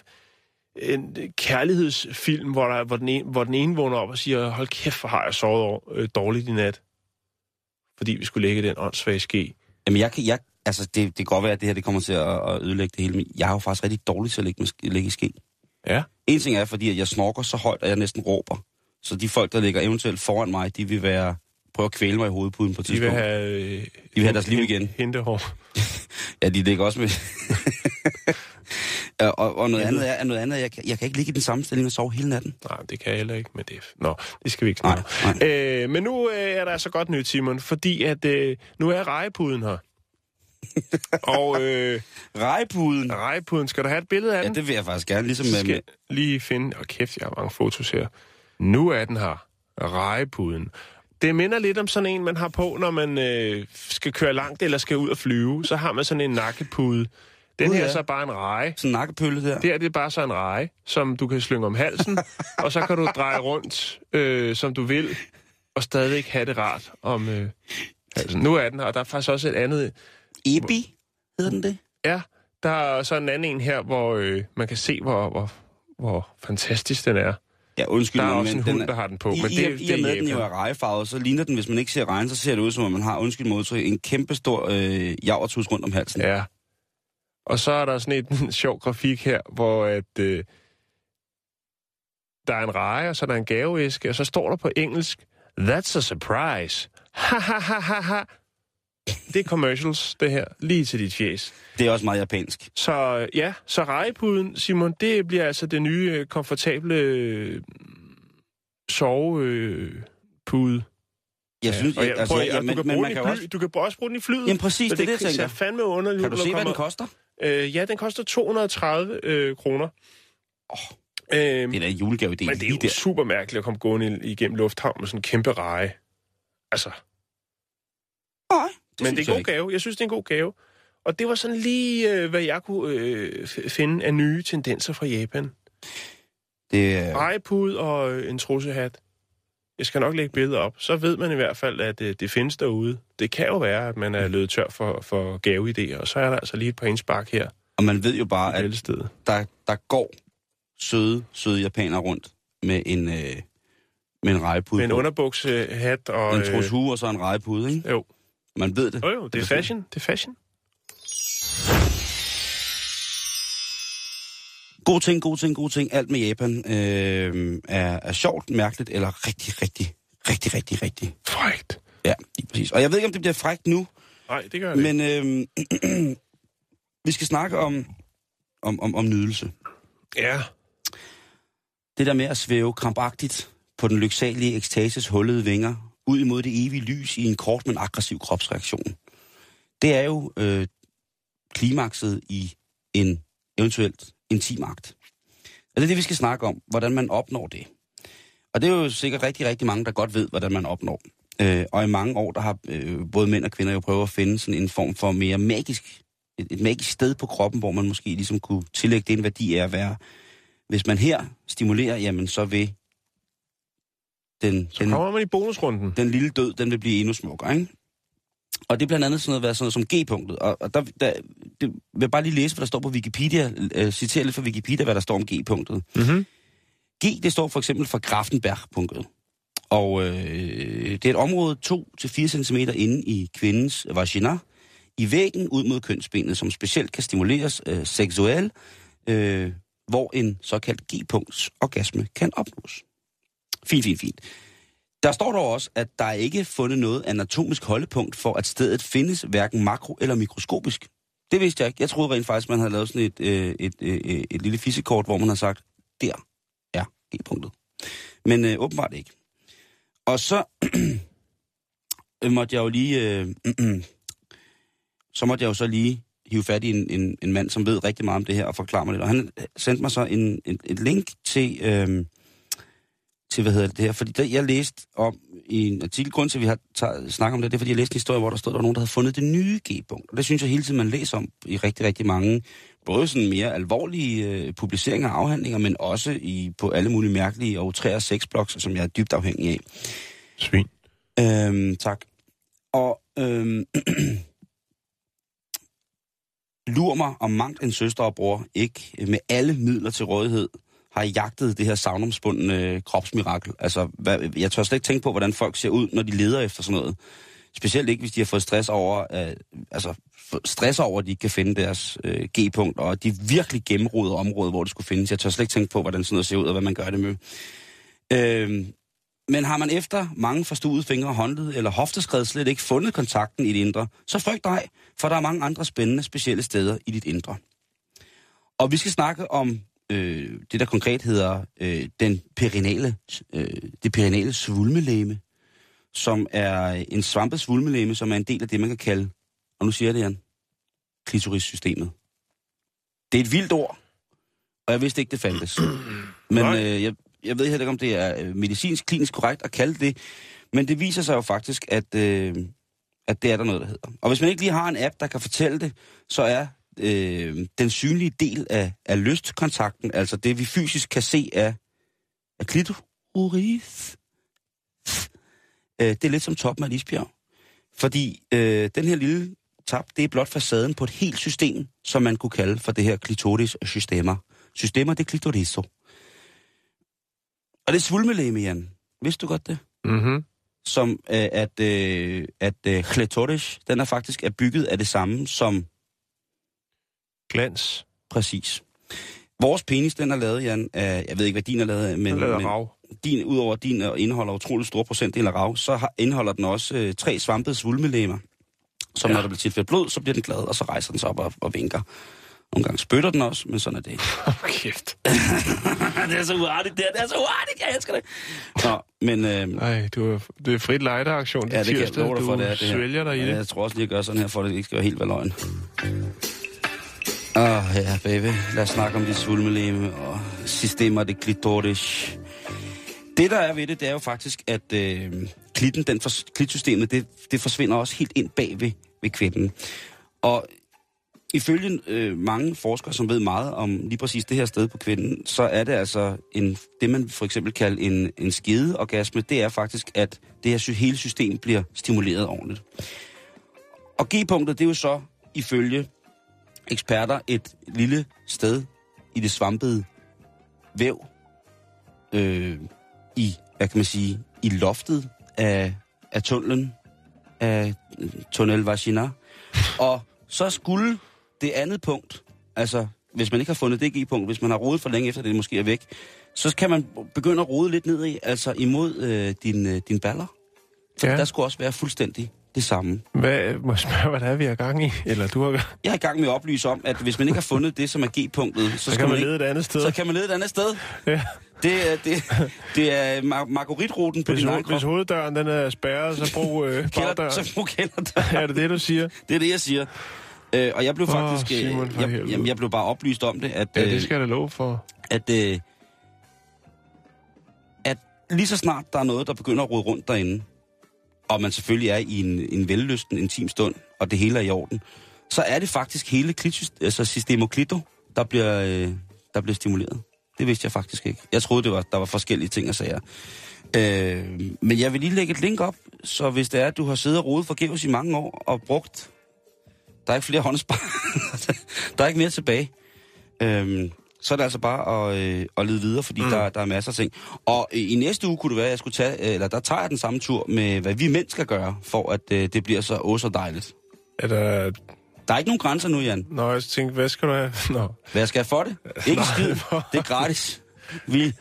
en kærlighedsfilm, hvor, der, hvor, den ene, hvor den ene vågner op og siger, hold kæft, hvor har jeg sovet over, øh, dårligt i nat. Fordi vi skulle lægge den åndssvage ske. Jamen, jeg kan, jeg, altså, det, det kan godt være, at det her det kommer til at, at ødelægge det hele, men jeg er jo faktisk rigtig dårlig til at lægge, lægge i ske. Ja. En ting er, fordi at jeg snorker så højt, at jeg næsten råber. Så de folk, der ligger eventuelt foran mig, de vil være prøve at kvæle mig i hovedpuden på et De vil tidspunkt. have... Øh, De vil have deres liv igen. Hentehår. Ja, de ligger også med... Ja, og, og noget andet er, noget andet jeg, kan, jeg kan ikke ligge i den samme stilling og sove hele natten. Nej, det kan jeg heller ikke med det. Nå, det skal vi ikke Nej, snakke om. øh, Men nu øh, er der så godt nyt, Simon, fordi at øh, nu er rejepuden her. og øh, Rejepuden. rejepuden, skal du have et billede af Ja, den? det vil jeg faktisk gerne, ligesom Jeg med... skal lige finde... Og kæft, jeg har mange fotos her. Nu er den her. Rejepuden. Det minder lidt om sådan en, man har på, når man øh, skal køre langt eller skal ud og flyve. Så har man sådan en nakkepude. Den Gud, her ja. er så bare en reje. Sådan en nakkepølle der. Det her det er bare så en reje, som du kan slynge om halsen, og så kan du dreje rundt, øh, som du vil, og stadigvæk have det rart om øh, halsen. Nu er den her, og der er faktisk også et andet... Ebi, hedder den det? Ja, der er så en anden en her, hvor øh, man kan se, hvor, hvor, hvor fantastisk den er. Ja, undskyld Der er mig, også men en den hund, er- der har den på, I, men i, det, i, det og med, er at den jo er rejefarvet, så ligner den, hvis man ikke ser regn, så ser det ud som, om man har, undskyld modtryk, en kæmpe stor øh, javertus rundt om halsen. Ja. Og så er der sådan et en sjov grafik her, hvor at, øh, der er en reje, og så er der en gaveæske, og så står der på engelsk, That's a surprise. Ha, ha, ha, ha, ha. Det er commercials, det her, lige til dit fjes. Det er også meget japansk. Så øh, ja, så rejepuden, Simon, det bliver altså det nye, øh, komfortable øh, sovepude. Jeg synes, og jeg, altså, prøv, ja, men, du, kan men bruge man kan i fly, også... du kan også bruge den i flyet. Jamen præcis, så det er det, jeg ser tænker. fandme underligt Kan du se, hvad den koster? Øh, ja, den koster 230 øh, kroner. Åh, Øhm, Det er da en julegave, det er men det er jo der. super mærkeligt at komme gående igennem lufthavn med sådan en kæmpe reje. Altså, Nej, det men det er en god gave. Jeg synes, det er en god gave. Og det var sådan lige, øh, hvad jeg kunne øh, finde af nye tendenser fra Japan. Det er... Rejepude og øh, en trussehat. Jeg skal nok lægge billeder op. Så ved man i hvert fald, at øh, det findes derude. Det kan jo være, at man er løbet tør for, for gaveidéer, og så er der altså lige et par indspark her Og man ved jo bare, at valgstedet. der, der går søde, søde japanere rundt med en, øh, med en rejepude Med en på. underbuksehat og... En trus hue og så en rejepude, ikke? Jo. Man ved det. Jo, jo, det er fashion. Det er fashion. God ting, god ting, god ting. Alt med Japan øh, er, er sjovt, mærkeligt eller rigtig, rigtig, rigtig, rigtig, rigtig. Frækt. Ja, lige præcis. Og jeg ved ikke, om det bliver frækt nu, Nej, det gør det. Men... men øh, vi skal snakke om, om, om, om nydelse. Ja. Det der med at svæve krampagtigt på den lyksalige ekstases hullede vinger, ud imod det evige lys i en kort, men aggressiv kropsreaktion. Det er jo øh, klimakset i en eventuelt intim akt. Og det er det, vi skal snakke om, hvordan man opnår det. Og det er jo sikkert rigtig, rigtig mange, der godt ved, hvordan man opnår. Øh, og i mange år, der har øh, både mænd og kvinder jo prøvet at finde sådan en form for mere magisk, et, et magisk sted på kroppen, hvor man måske ligesom kunne tillægge det en værdi af at være, hvis man her stimulerer, jamen så vil den, Så den, kommer man i bonusrunden. den lille død, den vil blive endnu smukkere, ikke? Og det er blandt andet sådan noget, været sådan noget som G-punktet. Og, og der, der det, vil bare lige læse, hvad der står på Wikipedia. Øh, citere lidt fra Wikipedia, hvad der står om G-punktet. Mm-hmm. G, det står for eksempel for Grafenberg-punktet. Og øh, det er et område 2-4 cm inde i kvindens vagina, i væggen ud mod kønsbenet, som specielt kan stimuleres øh, seksuelt, øh, hvor en såkaldt G-punkts orgasme kan opnås. Fint, fint, fint. Der står dog også, at der er ikke fundet noget anatomisk holdepunkt for, at stedet findes hverken makro- eller mikroskopisk. Det vidste jeg ikke. Jeg troede rent faktisk, man havde lavet sådan et, øh, et, øh, et, et lille fysikort, hvor man har sagt, der er G-punktet. Men øh, åbenbart ikke. Og så øh, måtte jeg jo lige... Øh, så måtte jeg jo så lige hive fat i en, en, en mand, som ved rigtig meget om det her, og forklare mig lidt. Og han sendte mig så en, en, et link til, øh, til, hvad hedder det her, fordi der, jeg læste om i en artikel, grund til, at vi har taget, snakket om det, det er, fordi jeg læste en historie, hvor der stod, der var nogen, der havde fundet det nye G-punkt. Og det synes jeg hele tiden, man læser om i rigtig, rigtig mange både sådan mere alvorlige øh, publiceringer og afhandlinger, men også i, på alle mulige mærkelige og utrære sexblogs, som jeg er dybt afhængig af. Svin. Øhm, tak. Og øhm, lur mig om mangt en søster og bror ikke med alle midler til rådighed har jagtet det her savnomsbundne kropsmirakel. Altså, hvad, jeg tør slet ikke tænke på, hvordan folk ser ud, når de leder efter sådan noget. Specielt ikke, hvis de har fået stress over, øh, altså, stress over, at de ikke kan finde deres øh, G-punkt, og de virkelig gennemrodede området, hvor det skulle findes. Jeg tør slet ikke tænke på, hvordan sådan noget ser ud, og hvad man gør det med. Øh, men har man efter mange forstuede fingre, håndled eller hofteskred slet ikke fundet kontakten i det indre, så frygt dig, for der er mange andre spændende, specielle steder i dit indre. Og vi skal snakke om øh, det, der konkret hedder øh, den perinale, øh, det perinale svulmelæme, som er en svampet svulmelæme, som er en del af det, man kan kalde, og nu siger jeg det, Jan, klitorissystemet. Det er et vildt ord, og jeg vidste ikke, det fandtes. Men øh, jeg, jeg ved heller ikke, om det er øh, medicinsk, klinisk korrekt at kalde det, men det viser sig jo faktisk, at, øh, at det er der noget, der hedder. Og hvis man ikke lige har en app, der kan fortælle det, så er øh, den synlige del af, af lystkontakten, altså det, vi fysisk kan se af, af klitoris, øh, det er lidt som toppen af et isbjerg. Fordi øh, den her lille tab, det er blot facaden på et helt system, som man kunne kalde for det her klitoris-systemer. Systemer, det er klitoriso. Og det er svulmelæme, Jan. Vidste du godt det? Mm-hmm. Som øh, at, øh, at øh, klitoris, den er faktisk er bygget af det samme som Glans. præcis. Vores penis, den er lavet, Jan, af, jeg ved ikke, hvad din er lavet af, men, Den men rav. din, udover din øh, indeholder utrolig stor procentdel af rav, så har, indeholder den også øh, tre svampede svulmelæmer, som ja. Når der bliver tilfældet blod, så bliver den glad, og så rejser den sig op og, og vinker. Nogle gange spytter den også, men sådan er det. Oh, kæft. det er så uartigt, det, er, det er så uartigt, jeg elsker det. Nå, men øh, Nej, du er, det er frit lejdeaktion. Det ja, er det kan jeg tirsdag. love dig for, du det er det her. svælger dig i Ja, det. Jeg tror også lige, at gøre sådan her, for at det ikke skal være helt være løgn. Åh, oh, ja, baby. Lad os snakke om dit svulmeleme og systemer det klitoris. Det, der er ved det, det er jo faktisk, at øh, klitten, den for, klitsystemet, det, det forsvinder også helt ind bag ved, ved kvinden. Og ifølge øh, mange forskere, som ved meget om lige præcis det her sted på kvinden, så er det altså en, det, man for eksempel kalder en, en skedeorgasme, det er faktisk, at det her hele system bliver stimuleret ordentligt. Og G-punktet, det er jo så ifølge eksperter et lille sted i det svampede væv, øh, i, hvad kan man sige, i loftet af, af tunnelen, af tunnel vagina. Og så skulle det andet punkt, altså hvis man ikke har fundet det G-punkt, hvis man har rodet for længe efter det måske er væk, så kan man begynde at rode lidt ned i, altså imod øh, din, øh, din baller. For Ja. der skulle også være fuldstændig det samme. Hvad, må jeg spørge, hvad der er, vi er gang i? Eller du har... Jeg er i gang med at oplyse om, at hvis man ikke har fundet det, som er G-punktet, så, Så skal kan man ikke, lede et andet sted. så kan man lede et andet sted. Ja. Det er, det, det er mar- margaritruten på Hvis, din egen hvis hoveddøren den er spærret, så brug øh, bagdøren. så brug kælderdør. Er det det, du siger? Det er det, jeg siger. Øh, og jeg blev faktisk... øh, Simon, jeg, helvede. jamen, jeg blev bare oplyst om det, at, Ja, øh, det skal jeg da love for. at, øh, at lige så snart der er noget, der begynder at rode rundt derinde, og man selvfølgelig er i en, en vellysten, intim stund, og det hele er i orden, så er det faktisk hele klitsyst, altså systemoklito, der bliver, øh, der bliver stimuleret. Det vidste jeg faktisk ikke. Jeg troede, det var, der var forskellige ting og sager. Øh, men jeg vil lige lægge et link op, så hvis det er, at du har siddet og rodet forgæves i mange år og brugt... Der er ikke flere håndspar. der er ikke mere tilbage. Øh, så er det altså bare at, øh, at lede videre, fordi mm. der, der er masser af ting. Og øh, i næste uge kunne det være, at jeg skulle tage, øh, eller der tager jeg den samme tur med, hvad vi mænd skal gøre, for at øh, det bliver så åh så dejligt. Er der... Der er ikke nogen grænser nu, Jan. Nå, jeg tænkte, hvad skal du have? Nå. Hvad skal jeg for det? Ikke skid. Det er gratis. Vi...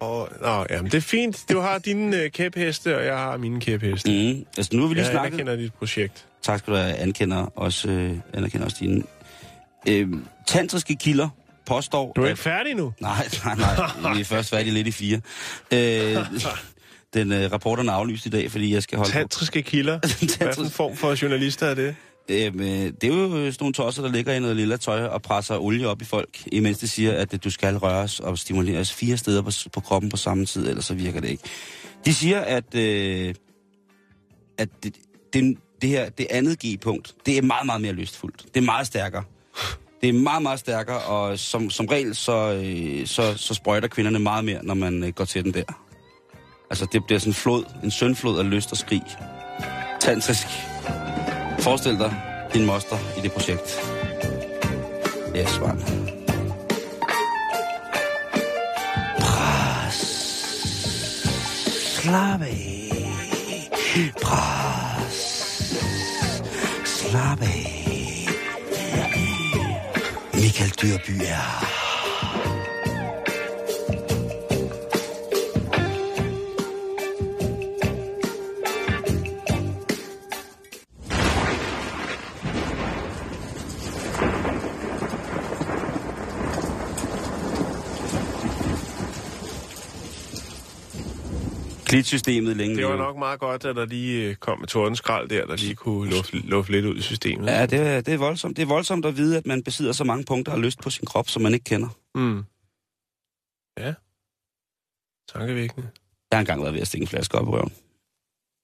Og, nå, jamen, det er fint. Du har dine øh, kæpheste, og jeg har mine kæpheste. Mm. Altså, nu har vi lige Jeg snakket... anerkender dit projekt. Tak skal du have. Anerkender også, øh, anerkender også dine. Øh, tantriske kilder påstår... Du er at- ikke færdig nu? Nej, nej, nej. Vi er først færdige lidt i fire. Øh, den øh, rapporten er aflyst i dag, fordi jeg skal holde... Tantriske kilder. Hvad for en form for journalister er det? Øhm, øh, det er jo sådan nogle tosser, der ligger i noget lille tøj og presser olie op i folk, imens det siger, at øh, du skal røres og stimuleres fire steder på, på kroppen på samme tid, ellers så virker det ikke. De siger, at, øh, at det, det, det her, det andet G-punkt, det er meget, meget mere lystfuldt. Det er meget stærkere. Det er meget, meget stærkere, og som, som regel, så, øh, så, så sprøjter kvinderne meget mere, når man øh, går til den der. Altså, det bliver sådan en flod, en søndflod af lyst og skrig. Tantrisk. Forestil dig din moster i det projekt. Yes, man. Pras. Slap af. Pras. Slap af. Michael Dyrby Klitsystemet længe Det var nok meget godt, at der lige øh, kom et tordenskrald der, der lige kunne lufte, lufte lidt ud i systemet. Ja, det er, det er voldsomt. Det er voldsomt at vide, at man besidder så mange punkter af lyst på sin krop, som man ikke kender. Mm. Ja. Tankevækkende. Jeg har engang været ved at stikke en flaske op i røven.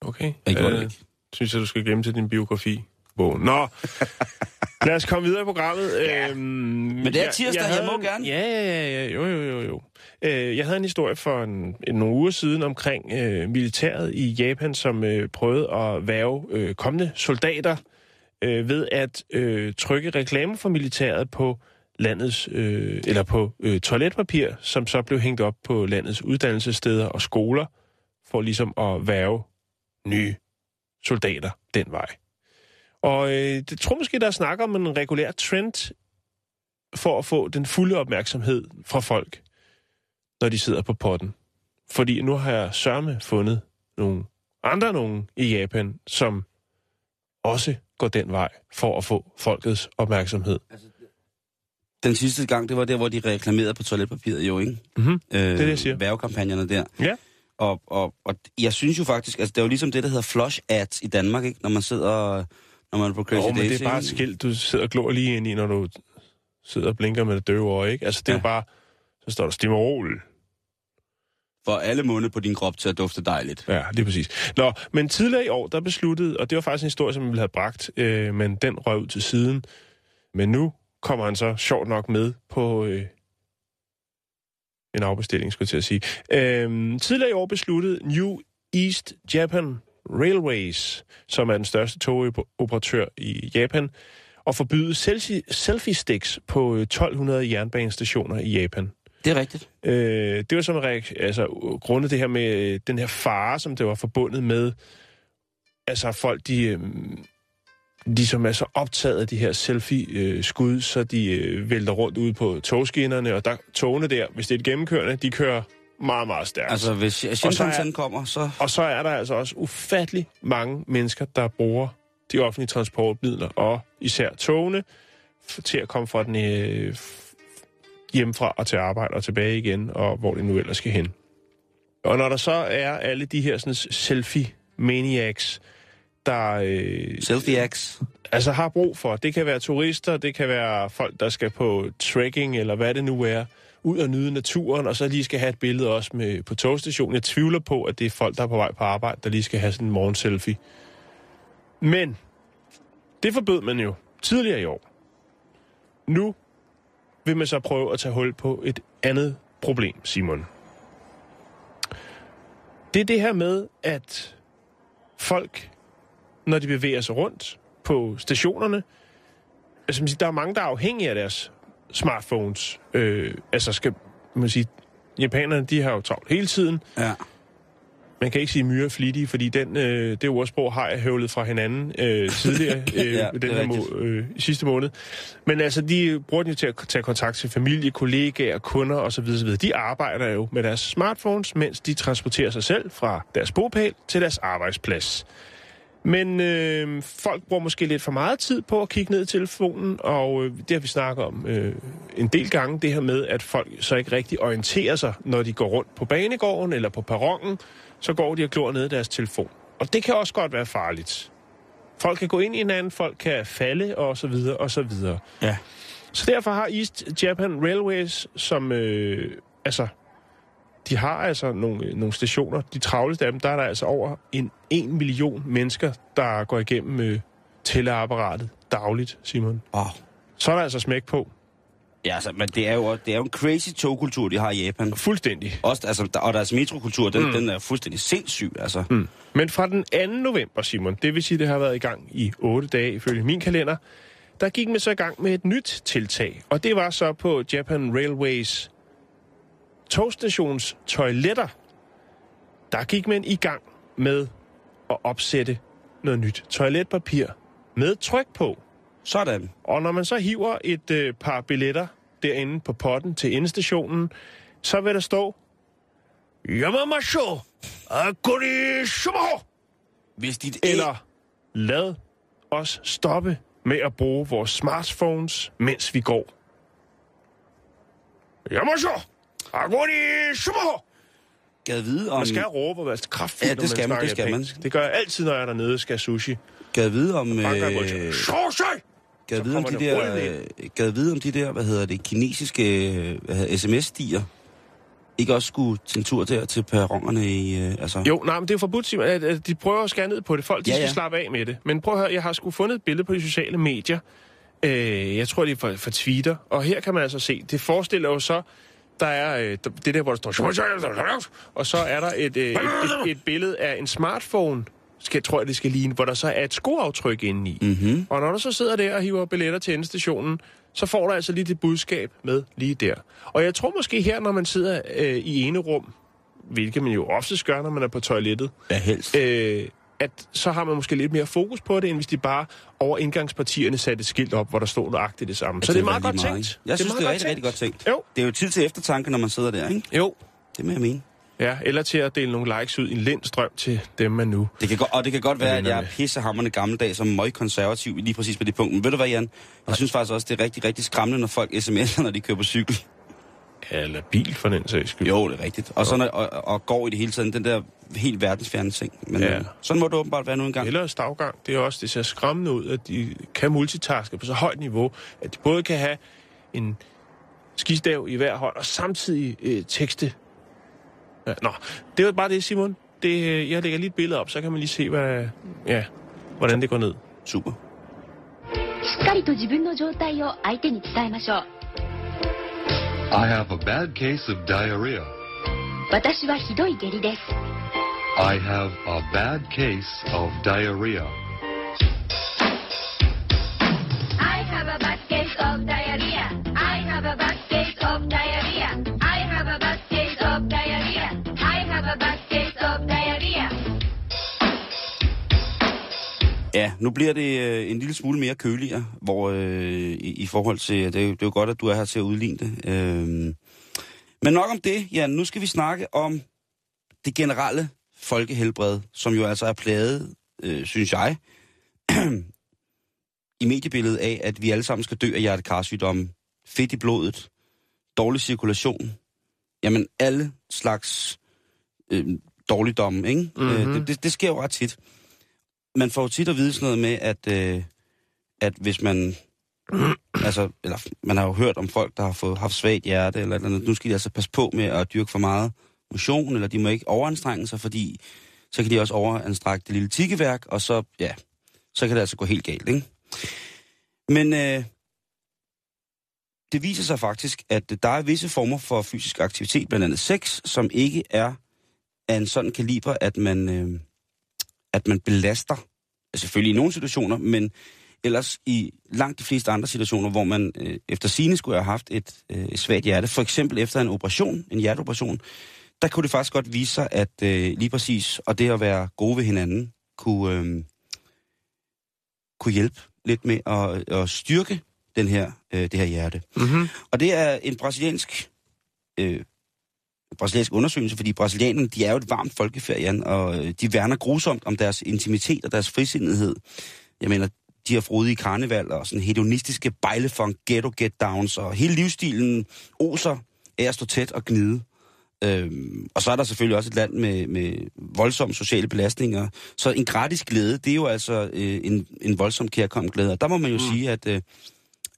Okay. Jeg gjorde Øh, det ikke. Synes jeg, du skal gemme til din biografi. Bogen. Nå, lad os komme videre i programmet. Ja. Øhm, Men det er tirsdag, jeg må gerne. Ja, ja, ja, ja, jo, jo, jo, jo. Øh, jeg havde en historie for en, en, nogle uger siden omkring øh, militæret i Japan, som øh, prøvede at værve øh, kommende soldater øh, ved at øh, trykke reklamer for militæret på landets øh, eller på øh, toiletpapir, som så blev hængt op på landets uddannelsessteder og skoler for ligesom at værve nye soldater den vej. Og øh, det tror måske, der er snak om en regulær trend for at få den fulde opmærksomhed fra folk, når de sidder på potten. Fordi nu har jeg sørme fundet nogle andre nogen i Japan, som også går den vej for at få folkets opmærksomhed. Den sidste gang, det var der, hvor de reklamerede på toiletpapiret jo, ikke? Mm-hmm. Øh, Det er det, jeg siger. Værvekampagnerne der. Ja. Og, og, og jeg synes jo faktisk, altså det er jo ligesom det, der hedder flush ads i Danmark, ikke? Når man sidder, når man er på Crazy Oh, men det er bare et skilt, du sidder og glor lige ind i, når du sidder og blinker med det døve øje, ikke? Altså, det er Ja. jo bare... Så står der Stimorol. For alle munde på din krop til at dufte dejligt. Ja, lige præcis. Nå, men tidligere i år, der besluttede, og det var faktisk en historie, som vi ville have bragt, øh, men den røg ud til siden. Men nu kommer han så sjovt nok med på øh, en afbestilling, skulle jeg til at sige. Øh, tidligere i år besluttede New East Japan Railways, som er den største togoperatør i Japan, at forbyde selfie- selfie-sticks på øh, 1200 jernbanestationer i Japan. Det er rigtigt. Øh, det var som en reak- altså, grundet det her med øh, den her fare, som det var forbundet med, altså folk, de, øh, de som er så optaget af de her selfie-skud, så de øh, vælter rundt ude på togskinnerne, og der, togene der, hvis det er et gennemkørende, de kører meget, meget stærkt. Altså, hvis så Shinkansen kommer, så... Og så er der altså også ufattelig mange mennesker, der bruger de offentlige transportmidler, og især togene, til at komme fra den øh, hjemmefra og til arbejde og tilbage igen, og hvor det nu ellers skal hen. Og når der så er alle de her sådan, selfie-maniacs, der øh, Selfie-ax. altså har brug for, det kan være turister, det kan være folk, der skal på trekking, eller hvad det nu er, ud og nyde naturen, og så lige skal have et billede også med, på togstationen. Jeg tvivler på, at det er folk, der er på vej på arbejde, der lige skal have sådan en morgenselfie. Men det forbød man jo tidligere i år. Nu vil man så prøve at tage hul på et andet problem, Simon. Det er det her med, at folk, når de bevæger sig rundt på stationerne, altså, man siger, der er mange, der er afhængige af deres smartphones. Øh, altså, skal man sige, japanerne, de har jo travlt hele tiden. Ja. Man kan ikke sige myre flittige, fordi den, øh, det ordsprog har jeg høvlet fra hinanden øh, tidligere øh, Ja, den er her må, øh, sidste måned. Men altså, de bruger den jo til at tage kontakt til familie, kollegaer, kunder osv. osv. De arbejder jo med deres smartphones, mens de transporterer sig selv fra deres bopæl til deres arbejdsplads. Men øh, folk bruger måske lidt for meget tid på at kigge ned i telefonen, og øh, det har vi snakket om øh, en del gange, det her med, at folk så ikke rigtig orienterer sig, når de går rundt på banegården eller på perronen, så går de og glor ned i deres telefon. Og det kan også godt være farligt. Folk kan gå ind i hinanden, folk kan falde, og så videre, og så videre. Ja. Så derfor har East Japan Railways, som øh, altså, de har altså nogle, nogle stationer, de travleste af dem, der er der altså over en, en million mennesker, der går igennem øh, tælleapparatet dagligt, Simon. Wow. så er der altså smæk på. Ja, altså, men det er jo, det er jo en crazy togkultur, de har i Japan. Fuldstændig. Også, altså, der, og deres metrokultur, den, mm. den er fuldstændig sindssyg, altså. Mm. Men fra den 2. november, Simon, det vil sige, det har været i gang i 8 dage ifølge min kalender, der gik man så i gang med et nyt tiltag. Og det var så på Japan Railways togstations toiletter. Der gik man i gang med at opsætte noget nyt toiletpapir med tryk på. Sådan. Og når man så hiver et øh, par billetter derinde på potten til endestationen, så vil der stå Yamamasho Akurishimo! Hvis dit Eller lad os stoppe med at bruge vores smartphones, mens vi går. Yamasho Akurishimo! gad vide om... Man skal råbe og være kraftig, Ja, det skal man, det skal man. Det gør jeg altid, når jeg er dernede skal sushi. Gad vide om... Øh, Sushi! gad vide om de der... gad vide om de der, hvad hedder det, kinesiske sms-stier, ikke også skulle til en tur der til perronerne i... Øh, altså, Jo, nej, men det er jo forbudt, Simon, de prøver at skære ned på det. Folk, de Ja, ja, ja. ja. skal slappe af med det. Men prøv at høre, jeg har sgu fundet et billede på de sociale medier. Øh, jeg tror, det er fra, fra Twitter. Og her kan man altså se, det forestiller jo så, der er øh, det der, hvor der står... Og så er der et, øh, et, et, et billede af en smartphone, skal, tror jeg, det skal ligne, hvor der så er et skoaftryk inde i. Mm-hmm. Og når du så sidder der og hiver billetter til endestationen, så får du altså lige det budskab med lige der. Og jeg tror måske her, når man sidder øh, i ene rum, hvilket man jo oftest gør, når man er på toilettet, Ja, helst. øh, at så har man måske lidt mere fokus på det, end hvis de bare over indgangspartierne satte et skilt op, hvor der stod nøjagtigt det samme. Så det er meget godt tænkt. Jeg synes, det er, meget rigtig, rigtig godt tænkt. Jo. Det er jo tid til eftertanke, når man sidder der, ikke? Jo. Det må jeg mene. Ja, eller til at dele nogle likes ud i en lindstrøm til dem, man nu. Det kan, go- og det kan godt være, at jeg er med. pissehammerende gammeldag som møg konservativ lige præcis på det punkt. Men ved du hvad, Jan? Jeg synes faktisk også, det er rigtig, rigtig skræmmende, når folk sms'er, når de kører på cykel. Eller bil, for den sags skyld. Jo, det er rigtigt. Og, så, når, og, og går i det hele tiden, den der helt verdensfjerne ting. Men Ja. ja. sådan må det åbenbart være nu engang. Eller stavgang. Det er også, det ser skræmmende ud, at de kan multitaske på så højt niveau, at de både kan have en skistav i hver hånd, og samtidig øh, tekste. Ja, nå, det var bare det, Simon. Det, øh, jeg lægger lige et billede op, så kan man lige se, hvad, ja, hvordan det går ned. Super. しっかりと自分の状態を相手に伝えましょう I have a bad case of diarrhea. 私はひどい下痢です I have a bad case of diarrhea. I have a bad case of diarrhea I have a bad case of diarrhea I have a bad case of diarrhea I have a bad case of diarrhea Ja, nu bliver det øh, en lille smule mere køligere, hvor øh, i, i forhold til, det er, jo, det er jo godt, at du er her til at udligne det. Øh, men nok om det, Jan. Nu skal vi snakke om det generelle folkehelbred, som jo altså er plaget, øh, synes jeg, i mediebilledet af, at vi alle sammen skal dø af hjertekarsygdomme, fedt i blodet, dårlig cirkulation, jamen alle slags øh, dårligdomme, ikke? Mm-hmm. Øh, det, det, det sker jo ret tit man får jo tit at vide sådan noget med, at, øh, at hvis man altså, eller man har jo hørt om folk, der har fået, haft svagt hjerte, eller, eller nu skal de altså passe på med at dyrke for meget motion, eller de må ikke overanstrenge sig, fordi så kan de også overanstrække det lille tikkeværk, og så, ja, så kan det altså gå helt galt, ikke? Men øh, det viser sig faktisk, at der er visse former for fysisk aktivitet, blandt andet sex, som ikke er af en sådan kaliber, at man... Øh, at man belaster, Altså selvfølgelig i nogle situationer, men ellers i langt de fleste andre situationer, hvor man øh, efter sine skulle have haft et, øh, et svagt hjerte, for eksempel efter en operation, en hjerteoperation, der kunne det faktisk godt vise sig, at øh, lige præcis, og det at være gode ved hinanden, kunne, øh, kunne hjælpe lidt med at, at styrke den her, øh, det her hjerte. Mm-hmm. Og det er en brasiliansk, øh, brasiliansk undersøgelse, fordi brasilianerne, de er jo et varmt folkefærd, Jan, og øh, de værner grusomt om deres intimitet og deres frisindighed. Jeg mener, de har frodige karneval og sådan hedonistiske bejlefunk, ghetto get downs, og hele livsstilen oser af at stå tæt og gnide. Øhm, og så er der selvfølgelig også et land med, med voldsomme sociale belastninger. Så en gratis glæde, det er jo altså øh, en, en voldsom kærkommen glæde. Og der må man jo mm. sige, at, øh,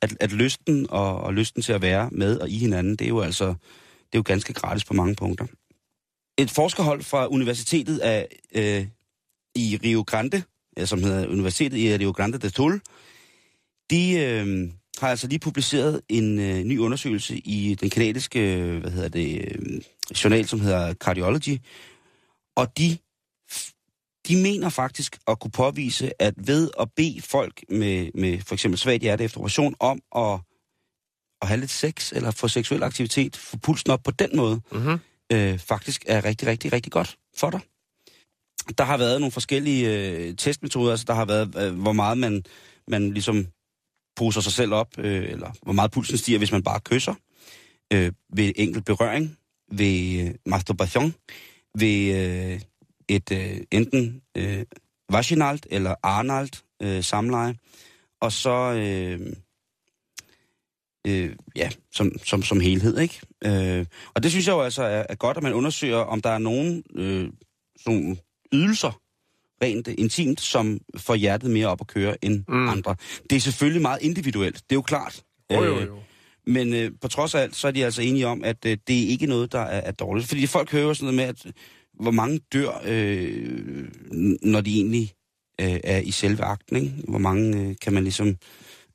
at, at lysten og, og lysten til at være med og i hinanden, det er jo altså det er jo ganske gratis på mange punkter. Et forskerhold fra Universitetet af, øh, i Rio Grande, som hedder Universitetet i Rio Grande de Sul, de, øh, har altså lige publiceret en øh, ny undersøgelse i den kanadiske, øh, hvad hedder det, øh, journal, som hedder Cardiology. Og de, de mener faktisk at kunne påvise, at ved at bede folk med, med for eksempel svagt hjerte efter operation om at, at have lidt sex, eller få seksuel aktivitet, få pulsen op på den måde, Mm-hmm. øh, faktisk er rigtig, rigtig, rigtig godt for dig. Der har været nogle forskellige øh, testmetoder, altså der har været, øh, hvor meget man, man ligesom poser sig selv op, øh, eller hvor meget pulsen stiger, hvis man bare kysser, øh, ved enkelt berøring, ved øh, masturbation, ved øh, et øh, enten øh, vaginalt eller analt øh, samleje, og så øh, øh, ja, som, som, som helhed, ikke? Øh, og det synes jeg jo altså er, er godt, at man undersøger, om der er nogen øh, sådan ydelser, rent intimt, som får hjertet mere op at køre end Mm. andre. Det er selvfølgelig meget individuelt, det er jo klart. Jo, jo, Øh, jo. men øh, på trods af alt, så er de altså enige om, at øh, det er ikke noget, der er, er dårligt. Fordi folk hører sådan noget med, at hvor mange dør, øh, når de egentlig øh, er i selve akten. Ikke? Hvor mange øh, kan man ligesom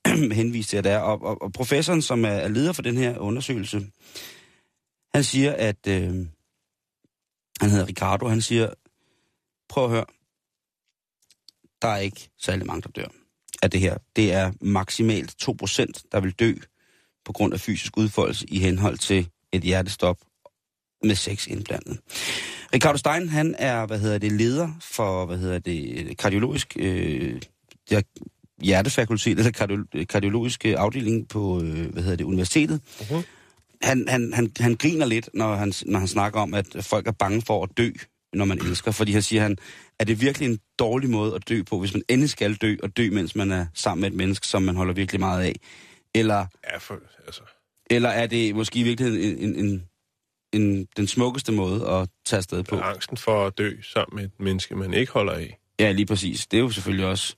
henvise til, at det er. Og, og, og professoren, som er, er leder for den her undersøgelse, han siger, at... Øh, han hedder Ricardo, han siger, prøv at høre, der er ikke særlig mange, der dør af det her. Det er maksimalt 2%, der vil dø på grund af fysisk udfoldelse i henhold til et hjertestop med sex indblandet. Ricardo Stein, han er, hvad hedder det, leder for, hvad hedder det, kardiologisk, øh, er hjertefakultet, eller kardio, kardiologisk afdeling på, øh, hvad hedder det, universitetet. Mhm. Han, han, han, han griner lidt, når han, når han snakker om, at folk er bange for at dø, når man elsker. Fordi han siger, han, er det virkelig en dårlig måde at dø på, hvis man endelig skal dø, og dø, mens man er sammen med et menneske, som man holder virkelig meget af? Eller Ja, for, altså. eller er det måske i virkeligheden en, en, en, en, den smukkeste måde at tage afsted på? Angsten for at dø sammen med et menneske, man ikke holder af. Ja, lige præcis. Det er jo selvfølgelig også...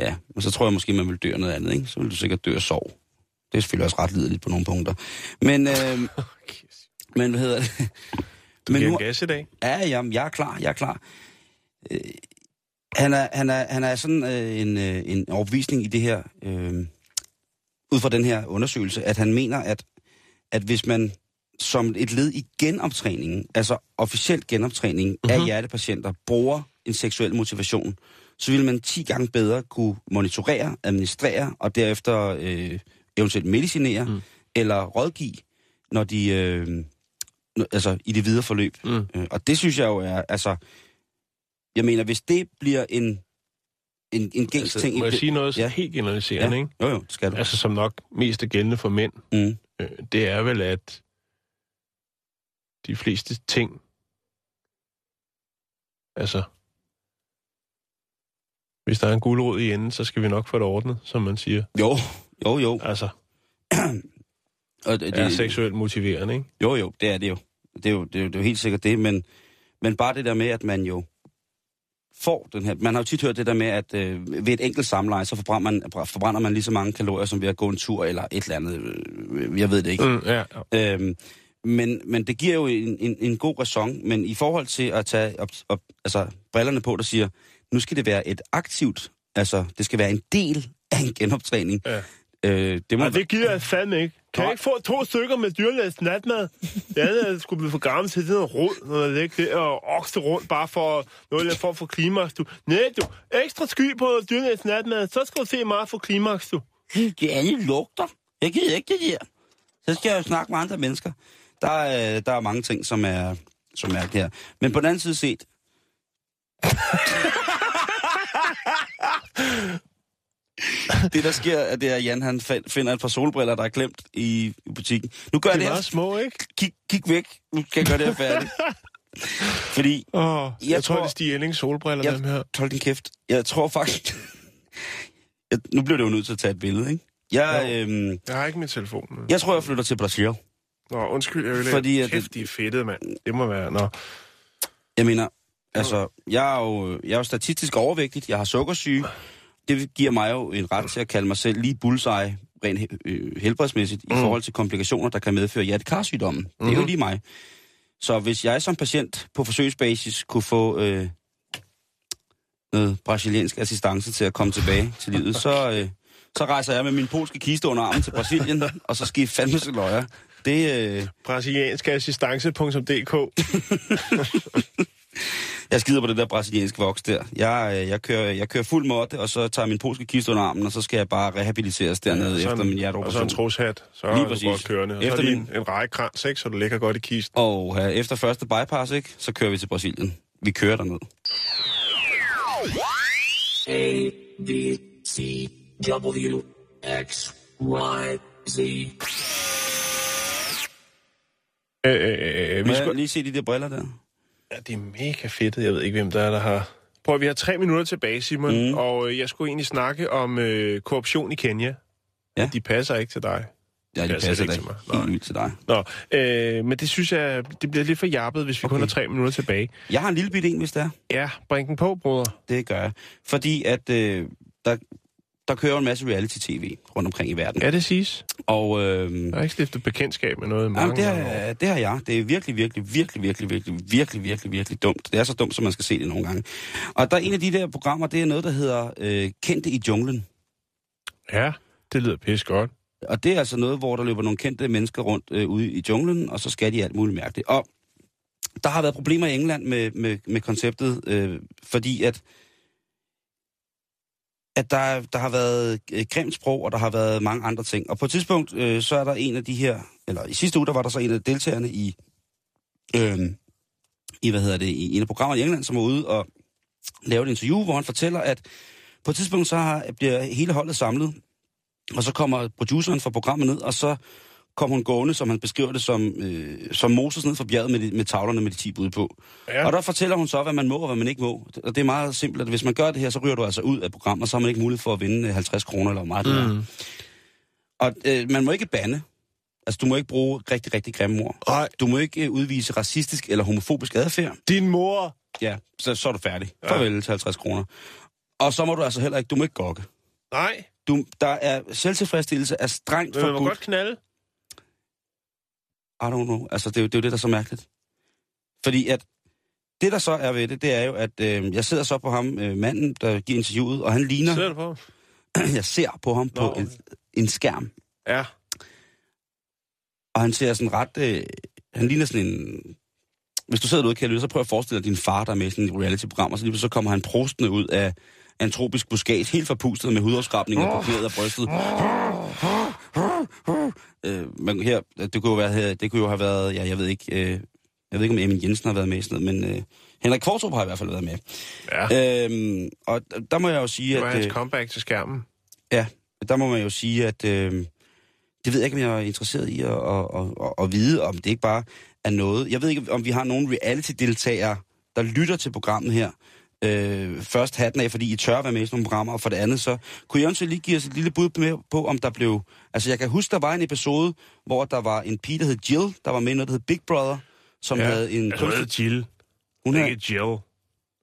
Ja, men så tror jeg måske, man vil dø af noget andet, ikke? Så vil du sikkert dø af sorg. Det er selvfølgelig også ret lideligt på nogle punkter. Men, øh, men hvad hedder det? Du Men giver nu- gas i dag. Ja, jamen, jeg er klar, jeg er klar. Øh, han, er, han, er, han er sådan øh, en, øh, en overbevisning i det her, øh, ud fra den her undersøgelse, at han mener, at, at hvis man som et led i genoptræningen, altså officiel genoptræning mm-hmm. af hjertepatienter, bruger en seksuel motivation, så vil man 10 gange bedre kunne monitorere, administrere og derefter øh, eventuelt medicinere mm. eller rådgive, når de, øh, altså i det videre forløb. Mm. Øh, og det synes jeg jo er, altså, jeg mener, hvis det bliver en, en, en gængs Altså, ting... må jeg sige noget Ja. ja. helt generaliserende, ja. ikke? Jo, jo, det skal du. Altså, som nok mest er gældende for mænd. Mm. Øh, det er vel, at de fleste ting, altså, hvis der er en guldrod i enden, så skal vi nok få det ordnet, som man siger. Jo, jo, jo. Altså, Og det, det er seksuelt motiverende, ikke? Jo, jo, det er det jo. Det er jo, det er jo, det er jo helt sikkert det, men, men bare det der med, at man jo får den her... Man har jo tit hørt det der med, at øh, ved et enkelt samleje, så forbrænder man, forbrænder man lige så mange kalorier, som ved at gå en tur eller et eller andet. Øh, jeg ved det ikke. Mm, ja, ja. Øhm, men, men det giver jo en, en, en god ræson. Men i forhold til at tage op, op, altså, brillerne på, der siger, nu skal det være et aktivt, altså det skal være en del af en genoptræning. Ja. Øh, det må, Og det gider jeg fandme ikke. Kan jeg ikke få to stykker med dyrlæs natmad? Det andet er skulle blive for gammel til sådan noget rod, noget det ikke det, og okse rundt bare for noget der for at få klimaks, du. Nej, du. Ekstra sky på dyrlæs natmad, så skal du se meget for klimaks, du. Det andet lugter. Jeg gider ikke det der. Så skal jeg jo snakke med andre mennesker. Der er, der er mange ting, som er, som er her. Men på den anden side set... det, der sker, er, det er, at Jan han finder et par solbriller, der er glemt i, i butikken. Nu gør Det det, er meget små, ikke? Kig, kig væk. Nu skal jeg gøre det her færdigt. Fordi, Åh, jeg, Jeg tror, tror- det er Stig Ellings solbriller, Jeg- dem her. hold din kæft. Jeg tror faktisk... jeg, nu bliver det jo nødt til at tage et billede, ikke? Jeg, Jo. øhm, Jeg har ikke min telefon. med. jeg tror, jeg flytter til Brasilien. Nå, undskyld, jeg vil Fordi at Kæft, de er fedtede, mand. Det må være... Nå. Jeg mener, altså, jeg er jo, jeg er jo statistisk overvægtig, jeg har sukkersyge. Det giver mig jo en ret til at kalde mig selv lige bullseye, rent øh, helbredsmæssigt, mm. i forhold til komplikationer, der kan medføre hjertekarsygdommen. Mm-hmm. Det er jo lige mig. Så hvis jeg som patient på forsøgsbasis kunne få øh, noget brasiliansk assistance til at komme tilbage til livet, så, øh, så rejser jeg med min polske kiste under armen til Brasilien, og så skal I fandme se løjer. Det, øh, Brasilianskassistance.dk jeg skider på det der brasilianske voks der. Jeg, øh, jeg, kører, jeg kører fuld måtte, og så tager min polske kiste under armen, og så skal jeg bare rehabiliteres dernede ja, efter min Og så en hjerteoperation. troshat, så Lige er du præcis. godt kørende. Og Efter så lige min- en, en rækkrans, ikke? Så du ligger godt i kisten. Og uh, efter første bypass, ikke, så kører vi til Brasilien. Vi kører derned. Øh, øh, øh, vi Må skal... jeg lige se de der briller der? Ja, det er mega fedt. Jeg ved ikke, hvem der er, der har... Prøv at vi har tre minutter tilbage, Simon, Mm. og øh, jeg skulle egentlig snakke om øh, korruption i Kenya. Ja. De passer ikke til dig. Ja, de passer passer ikke til mig. helt Nej. vildt til dig. Nå, øh, men det synes jeg, det bliver lidt for jappet, hvis vi okay. kun har tre minutter tilbage. Jeg har en lille bitte en, hvis det er. Ja, bring den på, bruder. Det gør jeg. Fordi at øh, der, der kører en masse reality-tv rundt omkring i verden. Ja, det siges. Og øh, Jeg har ikke stiftet bekendtskab med noget i mange jamen, det, har, det har jeg. Det er virkelig, virkelig, virkelig, virkelig, virkelig, virkelig, virkelig, virkelig dumt. Det er så dumt, som man skal se det nogle gange. Og der er en af de der programmer, det er noget, der hedder øh, Kendte i junglen. Ja, det lyder pis godt. Og det er altså noget, hvor der løber nogle kendte mennesker rundt øh, ude i junglen, og så skal de alt muligt mærkeligt. Og der har været problemer i England med, med, med konceptet, øh, fordi at, at der, der har været øh, grimt sprog, og der har været mange andre ting. Og på et tidspunkt, øh, så er der en af de her, eller i sidste uge, der var der så en af deltagerne i, øh, i hvad hedder det, i en af programmerne i England, som var ude og lave et interview, hvor han fortæller, at på et tidspunkt så har, bliver hele holdet samlet, og så kommer produceren fra programmet ned, og så kom hun gående, som han beskriver det, som, øh, som Moses ned fra bjerget med, de, med tavlerne med de 10 bud på. Ja. Og der fortæller hun så, hvad man må og hvad man ikke må. Og det er meget simpelt, at hvis man gør det her, så ryger du altså ud af programmet, og så har man ikke mulighed for at vinde øh, 50 kroner eller meget. Mm. Og øh, man må ikke bande. Altså, du må ikke bruge rigtig, rigtig grimme ord. Nej, Du må ikke øh, udvise racistisk eller homofobisk adfærd. din mor. Ja, så, så er du færdig. Ja. Farvel til 50 kroner. Og så må du altså heller ikke, du må ikke gokke. Nej, Du, der er selvtilfredsstillelse er strengt men man må forbudt. godt knalde. I don't know. Altså, det er, jo, det er jo det, der er så mærkeligt. Fordi at det, der så er ved det, det er jo, at øh, jeg sidder så på ham, øh, manden, der giver interviewet, og han ligner, Sidder du på? jeg ser på ham på Nå. en, en skærm, Ja. og han ser sådan ret, øh, han ligner sådan en, hvis du sidder derude, kan jeg så prøve at forestille dig din far, der er med i sådan et reality-program, og så lige så kommer han prostende ud af en tropisk buskage, helt forpustet med hudafskrabninger på knæet og brystet. Øh, men her, det kunne jo, være, det kunne jo have været, ja, jeg ved ikke, øh, jeg ved ikke, om Emil Jensen har været med i sådan noget, men øh, Henrik Kvartrup har i hvert fald været med. Ja, Øhm, og der må jeg jo sige, det var at... hans øh, comeback til skærmen. Ja, der må man jo sige, at øh, det ved jeg ikke, om jeg er interesseret i at, at, at, at, at vide, om det ikke bare er noget. Jeg ved ikke, om vi har nogle reality-deltagere, der lytter til programmet her. Øh, først hatten af, fordi I tør være med i sådan nogle programmer, og for det andet så, kunne I også lige give os et lille bud med på, om der blev... Altså, jeg kan huske, der var en episode, hvor der var en pige, der hed Jill, der var med i noget, der hed Big Brother, som Ja, havde en... Altså, hun kunstig- hedder Jill. hun, Ikke havde, Jill.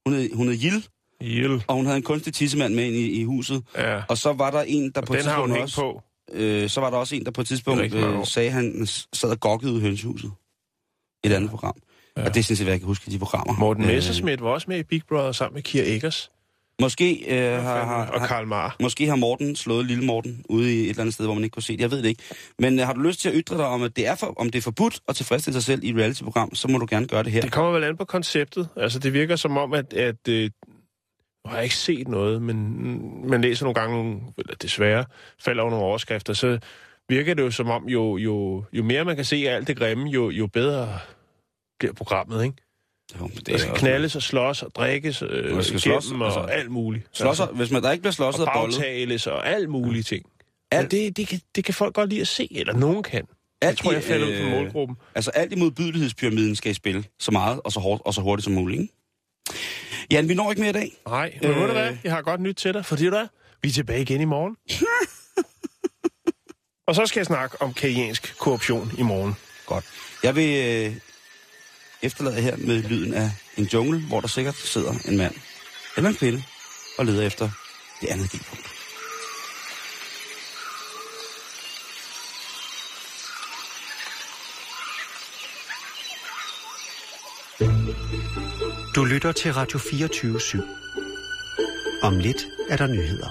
hun, havde, hun hed Jill, Jill. og hun havde en kunstig tissemand med ind i, i huset. Ja. Og så var der en, der Og på et den har hun tidspunkt også... på. øh, så var der også en, der på et tidspunkt øh, sagde, at han sad og gokkede ud i hønsehuset. Et andet program. Ja. Og det er sådan set, hvad jeg kan huske de programmer. Morten Øh, Messerschmidt var også med i Big Brother sammen med Kira Eggers. Måske, øh, har, har, og Karl Marr. måske har Morten slået lille Morten ude i et eller andet sted, hvor man ikke kunne se det. Jeg ved det ikke. Men øh, har du lyst til at ytre dig om, at det er, for, om det er forbudt at tilfredsstille sig selv i et reality-program, så må du gerne gøre det her. Det kommer vel an på konceptet. Altså, det virker som om, at... at øh, nu har jeg ikke set noget, men man læser nogle gange, eller desværre, falder over nogle overskrifter, så virker det jo som om, jo, jo, jo mere man kan se af alt det grimme, jo, jo bedre bliver programmet, ikke? Jo, det Der skal også- knaldes og slås og drikkes øh, skal slås, og altså, alt muligt. Slåsser, hvis man, der ikke bliver slåsset og af bollet, og alt mulige ting. Alt-. Det, det, kan, det kan folk godt lide at se, eller nogen kan. Jeg alt tror, jeg falder ud øh, på målgruppen. Altså alt i modbydelighedsπyramiden skal i spil så meget og så hårdt og så hurtigt som muligt. Ikke? Jan, vi når ikke mere i dag. Nej, men øh... ved du øh, hvad? Jeg har godt nyt til dig, fordi du er, vi er tilbage igen i morgen. og så skal jeg snakke om kenyansk korruption i morgen. Godt. Jeg vil efterlader her med lyden af en jungle, hvor der sikkert sidder en mand eller en kvinde og leder efter det andet G-punkt. Du lytter til Radio 24 /7. Om lidt er der nyheder.